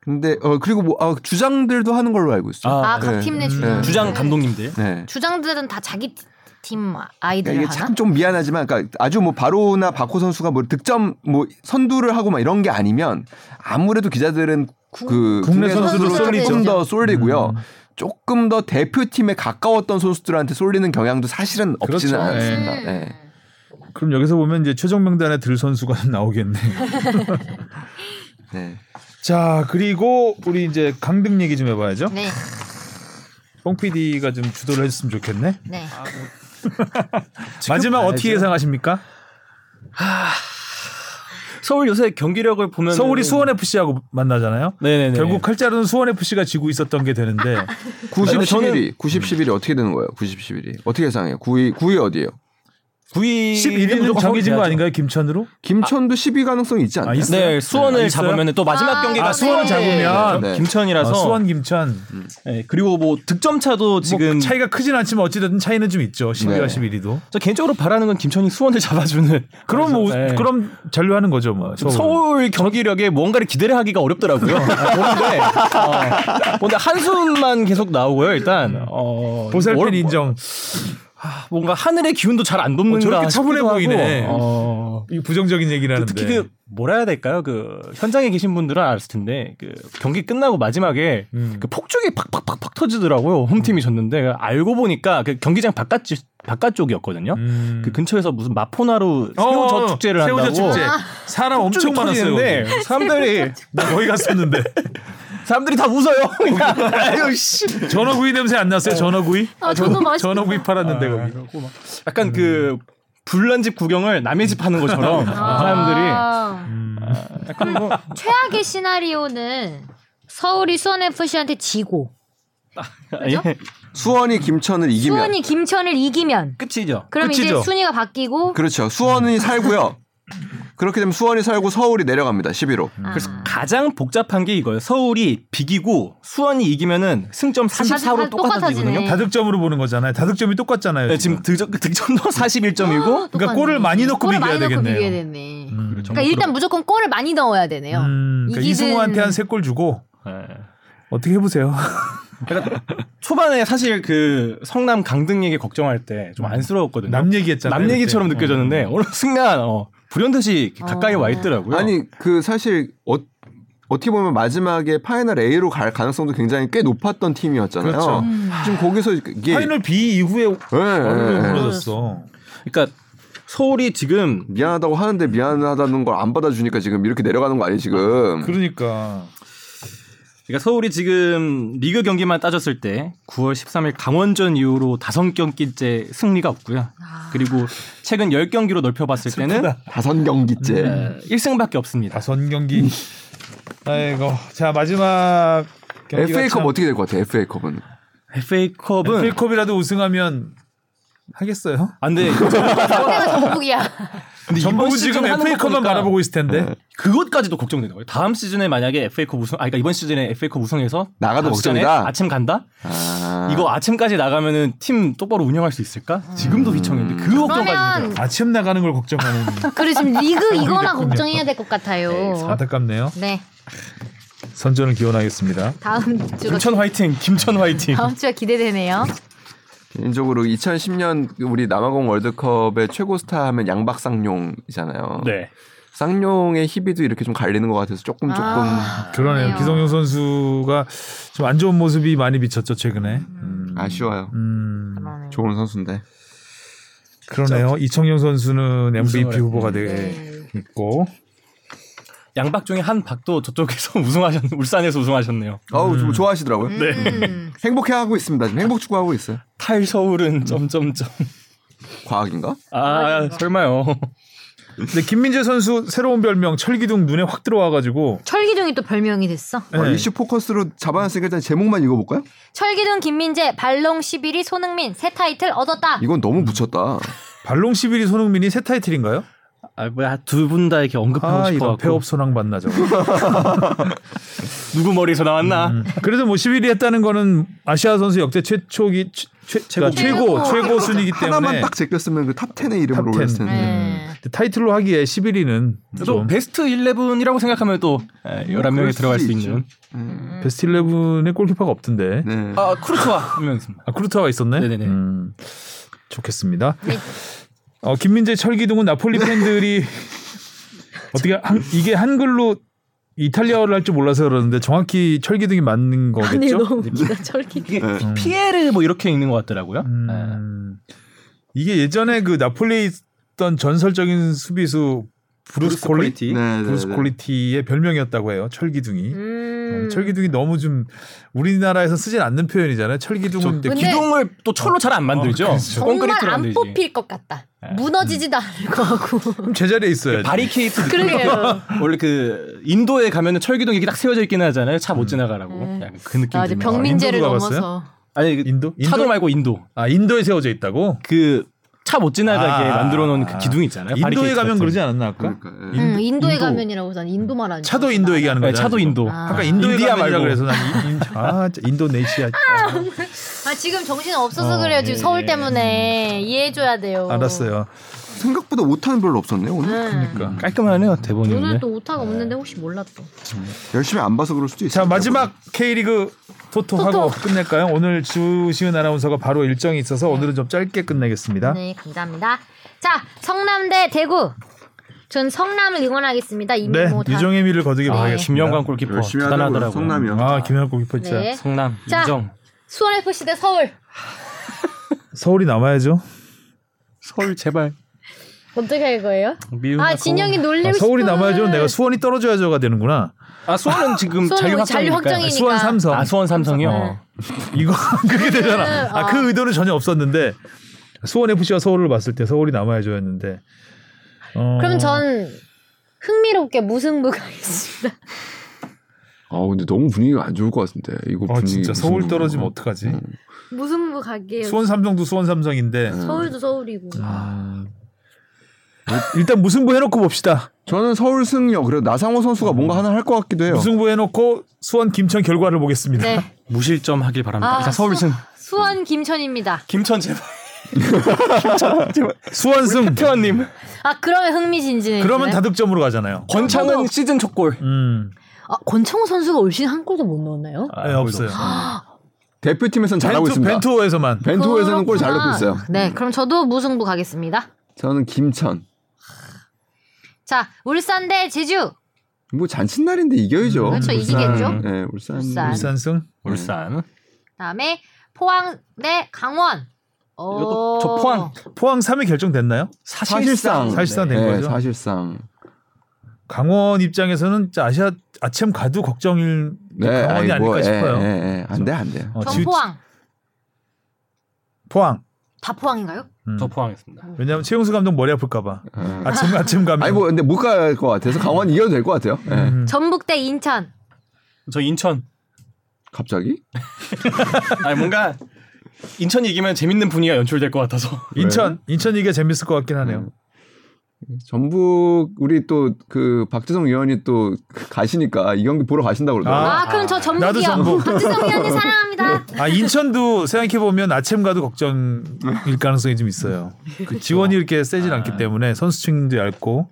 근데 어 그리고 뭐 아, 주장들도 하는 걸로 알고 있어요. 아, 아, 각 네. 팀내 음. 주장. 주장 감독님들. 네. 주장들은 다 자기 팀 아이들 그러니까 이게 하나? 참 좀 미안하지만, 그러니까 아주 뭐 바로나 박호 선수가 뭐 득점 뭐 선두를 하고 막 이런 게 아니면 아무래도 기자들은 그 국내 국내 선수들 선수로 조금. 더 쏠리고요. 음. 조금 더 대표팀에 가까웠던 선수들한테 쏠리는 경향도 사실은 없지는 그렇죠. 않습니다. 음. 네. 그럼 여기서 보면 이제 최종 명단에 들 선수가 나오겠네. 네. 자 그리고 우리 이제 강등 얘기 좀 해봐야죠. 네, 뽕 PD가 좀 주도를 해줬으면 좋겠네. 네. 마지막 봐야죠. 어떻게 예상하십니까? 서울 요새 경기력을 보면 서울이 수원 FC하고 만나잖아요. 네네네. 결국 칼자루는 수원 FC가 지고 있었던 게 되는데 90, 근데 저는- 11위, 90, 11위 어떻게 되는 거예요? 90, 11위 어떻게 예상해요? 9위, 9위 어디예요? 9위 11위는 정해진 거 아닌가요? 김천으로? 김천도 10위 가능성이 있지 않나요? 아? 네, 수원을 아, 있어요? 잡으면 또 마지막 아, 경기가 아, 수원 수원에 잡으면. 네. 김천이라서 아, 수원 김천 네, 그리고 뭐 득점 차도 지금 뭐 차이가 크진 않지만 어찌됐든 차이는 좀 있죠. 10위와 네. 11위도. 저 개인적으로 바라는 건 김천이 수원을 잡아주는 그럼 뭐 네. 그럼 잔류하는 거죠, 뭐. 서울. 서울 경기력에 뭔가를 기대를 하기가 어렵더라고요. 보는데, 어, 근데 한숨만 계속 나오고요. 일단 어, 보살팬 뭘- 인정. 뭔가 하늘의 기운도 잘 안 돕는가 어, 저렇게 차분해 보이네. 어, 이 부정적인 얘기를 하는데. 특히 그 뭐라 해야 될까요? 그 현장에 계신 분들은 알았을 텐데 그 경기 끝나고 마지막에 음. 그 폭죽이 팍팍팍팍 터지더라고요. 홈팀이 졌는데 알고 보니까 그 경기장 바깥 바깥쪽이었거든요. 음. 그 근처에서 무슨 마포나루 어, 새우젓 축제를 새우젓 한다고 축제. 사람 엄청 많았어요. 사람들이 나 거기 갔었는데. 사람들이 다 웃어요. 아유 씨. 전어구이 냄새 안 났어요? 전어구이? 아, 저도 맛있 전어구이 팔았는데 거기. 약간 그 불난 집 구경을 남의 집 하는 것처럼 사람들이 아, 음. 뭐 최악의 시나리오는 서울이 수원 FC한테 지고 그죠? 예, 수원이 김천을 이기면 수원이 김천을 이기면 끝이죠. 그럼 끝이죠. 이제 순위가 바뀌고 그렇죠. 수원이 살고요. 그렇게 되면 수원이 살고 서울이 내려갑니다. 11호. 그래서 아. 가장 복잡한 게 이거예요. 서울이 비기고 수원이 이기면은 승점 44로 똑같아지네. 똑같아지거든요. 다득점으로 보는 거잖아요. 다득점이 똑같잖아요. 네, 지금 득점, 득점도 41점이고 어, 그러니까 골을 많이 넣고 골을 비겨야 많이 넣고 되겠네요. 비겨야 되네. 음. 그렇죠. 그러니까 일단 무조건 골을 많이 넣어야 되네요. 음, 그러니까 이기든- 이승우한테 한 세 골 주고 네. 어떻게 해보세요. 초반에 사실 그 성남 강등 얘기 걱정할 때 좀 안쓰러웠거든요. 남 얘기했잖아요. 남 얘기처럼 그때. 느껴졌는데 어느 순간 어, 불현듯이 가까이 어. 와 있더라고요. 아니 그 사실 어, 어떻게 보면 마지막에 final A로 갈 가능성도 굉장히 꽤 높았던 팀이었잖아요. 그렇죠. 음. 지금 거기서 이게 final B 이후에 예, 예, 예. 무너졌어. 그러니까 서울이 지금 미안하다고 하는데 미안하다는 걸 안 받아주니까 지금 이렇게 내려가는 거 아니에요 지금? 그러니까 그러니까 서울이 지금 리그 경기만 따졌을 때 9월 13일 강원전 이후로 다섯 경기째 승리가 없고요. 아. 그리고 최근 10경기로 넓혀봤을 때는 다섯 경기째. 어, 1승밖에 없습니다. 다선 경기. 아이고 자 마지막 경기가 FA컵 참- 어떻게 될 것 같아요? FA컵은 FA컵은 FA컵이라도 우승하면 하겠어요? 아, 근데 상대가 전북이야. 근데 전북은 이번 지금 FA컵만 바라보고 있을 텐데. 그것까지도 걱정되는 거예요. 다음 시즌에 만약에 FA컵 우승, 아, 그러니까 이번 시즌에 FA컵 우승해서 나가도 걱정이다? 아침 간다? 아. 이거 아침까지 나가면은 팀 똑바로 운영할 수 있을까? 지금도 휘청인데 그 걱정까지. 그러면 아침 나가는 걸 걱정하는 그래 지금 리그 이거나 걱정해야 될 것 같아요. 안타깝네요. 네 선전을 기원하겠습니다. 다음 주가 김천 화이팅, 김천 화이팅. 다음 주가 기대되네요. 개인적으로 2010년 우리 남아공 월드컵의 최고 스타 하면 양박쌍용이잖아요. 네. 쌍용의 희비도 이렇게 좀 갈리는 것 같아서 조금 조금 아, 그러네요. 기성용 선수가 좀 안 좋은 모습이 많이 비쳤죠 최근에. 음, 아쉬워요. 음. 좋은 선수인데. 그러네요. 이청용 선수는 MVP 후보가 네. 되게 있고 양박 중에 한 박도 저쪽에서 우승하셨, 울산에서 우승하셨네요. 어우 좀 좋아하시더라고요. 음. 행복해 하고 있습니다. 지금 행복 축구하고 있어요. 탈 서울은 점점점. 과학인가? 아 설마요. 근데 김민재 선수 새로운 별명 철기둥 눈에 확 들어와가지고 철기둥이 또 별명이 됐어. 어, 네. 이슈 포커스로 잡아놨으니까 일단 제목만 읽어볼까요? 철기둥 김민재 발롱 11위 손흥민 새 타이틀 얻었다. 이건 너무 붙였다. 발롱 11위 손흥민이 새 타이틀인가요? 아 뭐야 두분 다 이렇게 언급하고 아 싶어갖고 폐업 소낭 받나 저거. 누구 머리에서 나왔나? 음. 그래도 뭐 11위 했다는 거는 아시아 선수 역대 최초기 최, 최고 최고 최고 순위기 하나만 때문에 딱 제꼈으면 그탑 10의 이름으로 탑 10. 올렸을 텐데. 네. 근데 타이틀로 하기에 11위는 또좀 베스트 11이라고 생각하면 또 에, 11명이 그럴 들어갈 수 있는. 음. 베스트 11에 골키퍼가 없던데. 네. 아 크루트와 한 명 있습니다. 아 쿠르트와가 있었네. 네네네. 음, 좋겠습니다. 네. 어, 김민재 철기둥은 나폴리 팬들이 어떻게 한, 이게 한글로 이탈리아어를 할 줄 몰라서 그러는데 정확히 철기둥이 맞는 아니 거겠죠? 너무 웃기다 철기둥. 이게 네. 피에르 뭐 이렇게 읽는 것 같더라고요. 네. 음, 이게 예전에 그 나폴리에 있던 전설적인 수비수 브루스 브루스 콜리 퀄리티. 네, 네, 브루스 네. 콜리티의 별명이었다고 해요. 철기둥이. 음. 어, 철기둥이 너무 좀 우리나라에서 쓰진 않는 표현이잖아요. 저 철기둥은 근데- 기둥을 또 철로 잘 안 만들죠. 어, 그렇죠. 정말 콘크리트로 안 만들지. 뽑힐 것 같다. 네. 무너지지도 않을 것 같고. 좀 제자리에 있어야지. 바리케이트 느낌. 그러게요. 원래 그 인도에 가면은 철기둥이 이렇게 딱 세워져 있긴 하잖아요. 차 못 지나가라고. 음. 약간 그 느낌. 아, 가봤어요? 넘어서. 아니 그 인도? 차도 인도? 말고 인도. 아 인도에 세워져 있다고? 그 차 못 지나가게 아. 만들어 놓은 그 기둥 있잖아요. 인도에 가면 같은. 그러지 않았나 아까? 그러니까, 예. 음, 인도에 인도. 가면이라고 해서 난 인도 말하는 차도 인도 얘기하는 네, 거잖아. 차도. 인도. 아. 아까 인도에 인디아 가면이라. 그래서 난 인, 인, 아 인도네시아. 아 지금 정신 없어서 어, 그래요. 지금 예, 서울 예. 때문에 이해해 줘야 돼요. 알았어요. 생각보다 오타는 별로 없었네요 오늘. 네. 그러니까. 깔끔하네요 대본이 오늘 오늘. 또 오타가 없는데 혹시 몰라 또. 열심히 안 봐서 그럴 수도 있어요. 자 마지막 K리그 토토 하고 끝낼까요? 오늘 주시은 아나운서가 바로 일정이 있어서 오늘은 좀 짧게 끝내겠습니다. 네 감사합니다. 자 성남대 대구. 전 성남을 응원하겠습니다. 이미 네, 뭐 다. 유정의 미를 거두게 네. 바라겠습니다. 김영광 골키퍼. 대단하더라고요. 성남이요. 아 김영광 골키퍼 진짜 네. 성남 자. 이정. 수원 FC 대 서울. 서울이 남아야죠. 서울 제발. 어떻게 할 거예요? 미운 아 진영이 놀리고 아. 서울이 남아야죠. 내가 수원이 떨어져야죠가 되는구나. 아 수원은 지금 수원은 잔류 확정이니까. 수원 삼성. 아 수원 삼성이요. 네. 이거 그게 되잖아. 아, 어. 그 의도는 전혀 없었는데 수원 FC와 서울을 봤을 때 서울이 남아야죠였는데. 어, 그럼 전 흥미롭게 무승부 가겠습니다. 아 근데 너무 분위기가 안 좋을 것 같은데 이거 아 분위기 진짜 서울 떨어지면 어떡하지? 무승부 갈게요. 수원 삼성도 수원 삼성인데. 서울도 서울이고. 음, 일단 무승부 해놓고 봅시다. 저는 서울 승려 그래도 나상호 선수가 뭔가 하나 할 것 같기도 해요. 무승부 해놓고 수원 김천 결과를 보겠습니다. 네. 무실점 하길 바랍니다. 아, 자 서울 승. 수원 김천입니다. 김천 제발. 수원 승. 태원님. 아 그러면 흥미진진해. 그러면 다득점으로 가잖아요. 권창은 시즌 첫 골. 음, 아, 권창우 선수가 올 시즌 한 골도 못 넣었나요? 네, 없어요. 대표팀에서는 잘하고 벤투, 있습니다. 벤투호에서만. 벤투호에서는 골 잘 넣고. 있어요. 네, 그럼 저도 무승부 가겠습니다. 저는 김천. 자, 울산 대 제주. 뭐 잔칫날인데 이겨야죠. 그렇죠, 울산. 이기겠죠. 네, 울산. 울산. 울산승. 울산. 다음에 포항 대 강원. 오. 이것도 저 포항. 포항 3위 결정됐나요? 사실상 사실상 된 네, 거죠. 사실상. 강원 입장에서는 아시아 아침 가도 걱정일 네, 강원이 아이고, 아닐까 예, 싶어요. 예, 예. 안 돼, 안 돼. 어, 포항. 포항. 다 포항인가요? 음. 저 포항했습니다. 왜냐하면 최용수 감독 머리 아플까봐. 어. 아침 아침 가면. 아니 뭐 근데 못 갈 것 같아서 강원 이겨도 될 것 같아요. 예. 음. 전북 대 인천. 저 인천. 갑자기? 아니 뭔가 인천이 이기면 재밌는 분위기가 연출될 것 같아서. 인천 인천 이게 재밌을 것 같긴 하네요. 전북 우리 또 그 박지성 위원이 또 가시니까 이 경기 보러 가신다고 그러더라고요. 아, 그럼 저 나도 전북이요. 전북. 박지성 위원님 사랑합니다. 아 인천도 생각해 보면 아침 가도 걱정일 가능성이 좀 있어요. 그 지원이 이렇게 세진 않기 때문에 선수층도 얇고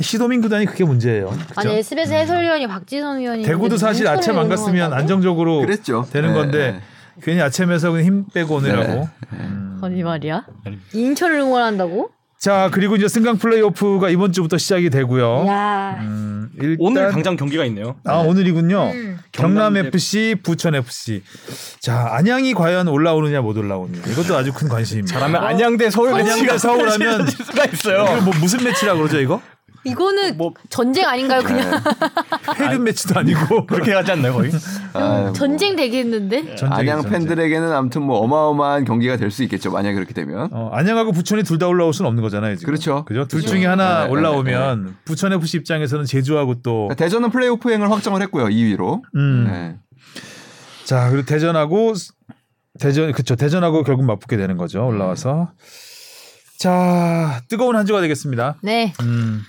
시도민 구단이 그게 문제예요. 그죠? 아니 SBS 해설위원이 박지성 위원이 대구도 사실 아침 안 갔으면 안정적으로 그랬죠. 되는 네, 건데 네. 괜히 아침에서 힘 빼고 오느라고. 네. 아니 말이야. 인천을 응원한다고? 자 그리고 이제 승강 플레이오프가 이번 주부터 시작이 되고요. 야. 음, 일단 오늘 당장 경기가 있네요. 아 오늘이군요. 음. 경남 경남 FC, 부천 FC. 자 안양이 과연 올라오느냐 못 올라오느냐 이것도 아주 큰 관심입니다. 잘하면 안양 대 서울 안양대 매치가 서울 하면 질 수가 있어요. 이거 뭐 무슨 매치라 그러죠 이거? 이거는 뭐- 전쟁 아닌가요? 그냥 해륜 매치도 아니고 그렇게 하지 않나요 거의? 아, 전쟁 되겠는데? 전쟁이죠, 안양 전쟁. 팬들에게는 아무튼 뭐 어마어마한 경기가 될 수 있겠죠. 만약 에 그렇게 되면. 어, 안양하고 부천이 둘 다 올라올 수는 없는 거잖아요. 지금. 그렇죠. 그죠? 둘 중에 하나 네, 올라오면 부천 FC 입장에서는 제주하고 또 대전은 플레이오프행을 확정을 했고요. 2위로. 음. 네. 자, 그리고 대전하고 대전 그쵸 대전하고 결국 맞붙게 되는 거죠. 올라와서 자 뜨거운 한 주가 되겠습니다. 네. 음,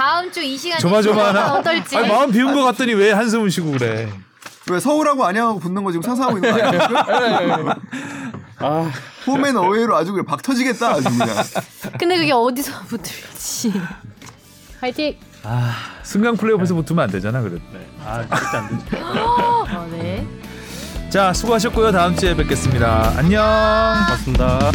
다음 주 이 시간에 조마조마하나. 어떨지. 아니, 마음 비운 것 같더니 왜 한숨을 쉬고 그래? 왜 서울하고 안양하고 붙는 거 지금 상상하고 있는 거 아니에요? 아 홈앤 어웨이로 아주 그냥 박 터지겠다 아주 그냥. 근데 그게 어디서 붙을지. 화이팅. 승강 플레이오프에서 붙으면 안 되잖아, 그래도. 아 절대 안 되죠. 어, 네. 자, 수고하셨고요. 다음 주에 뵙겠습니다. 안녕. 맞습니다.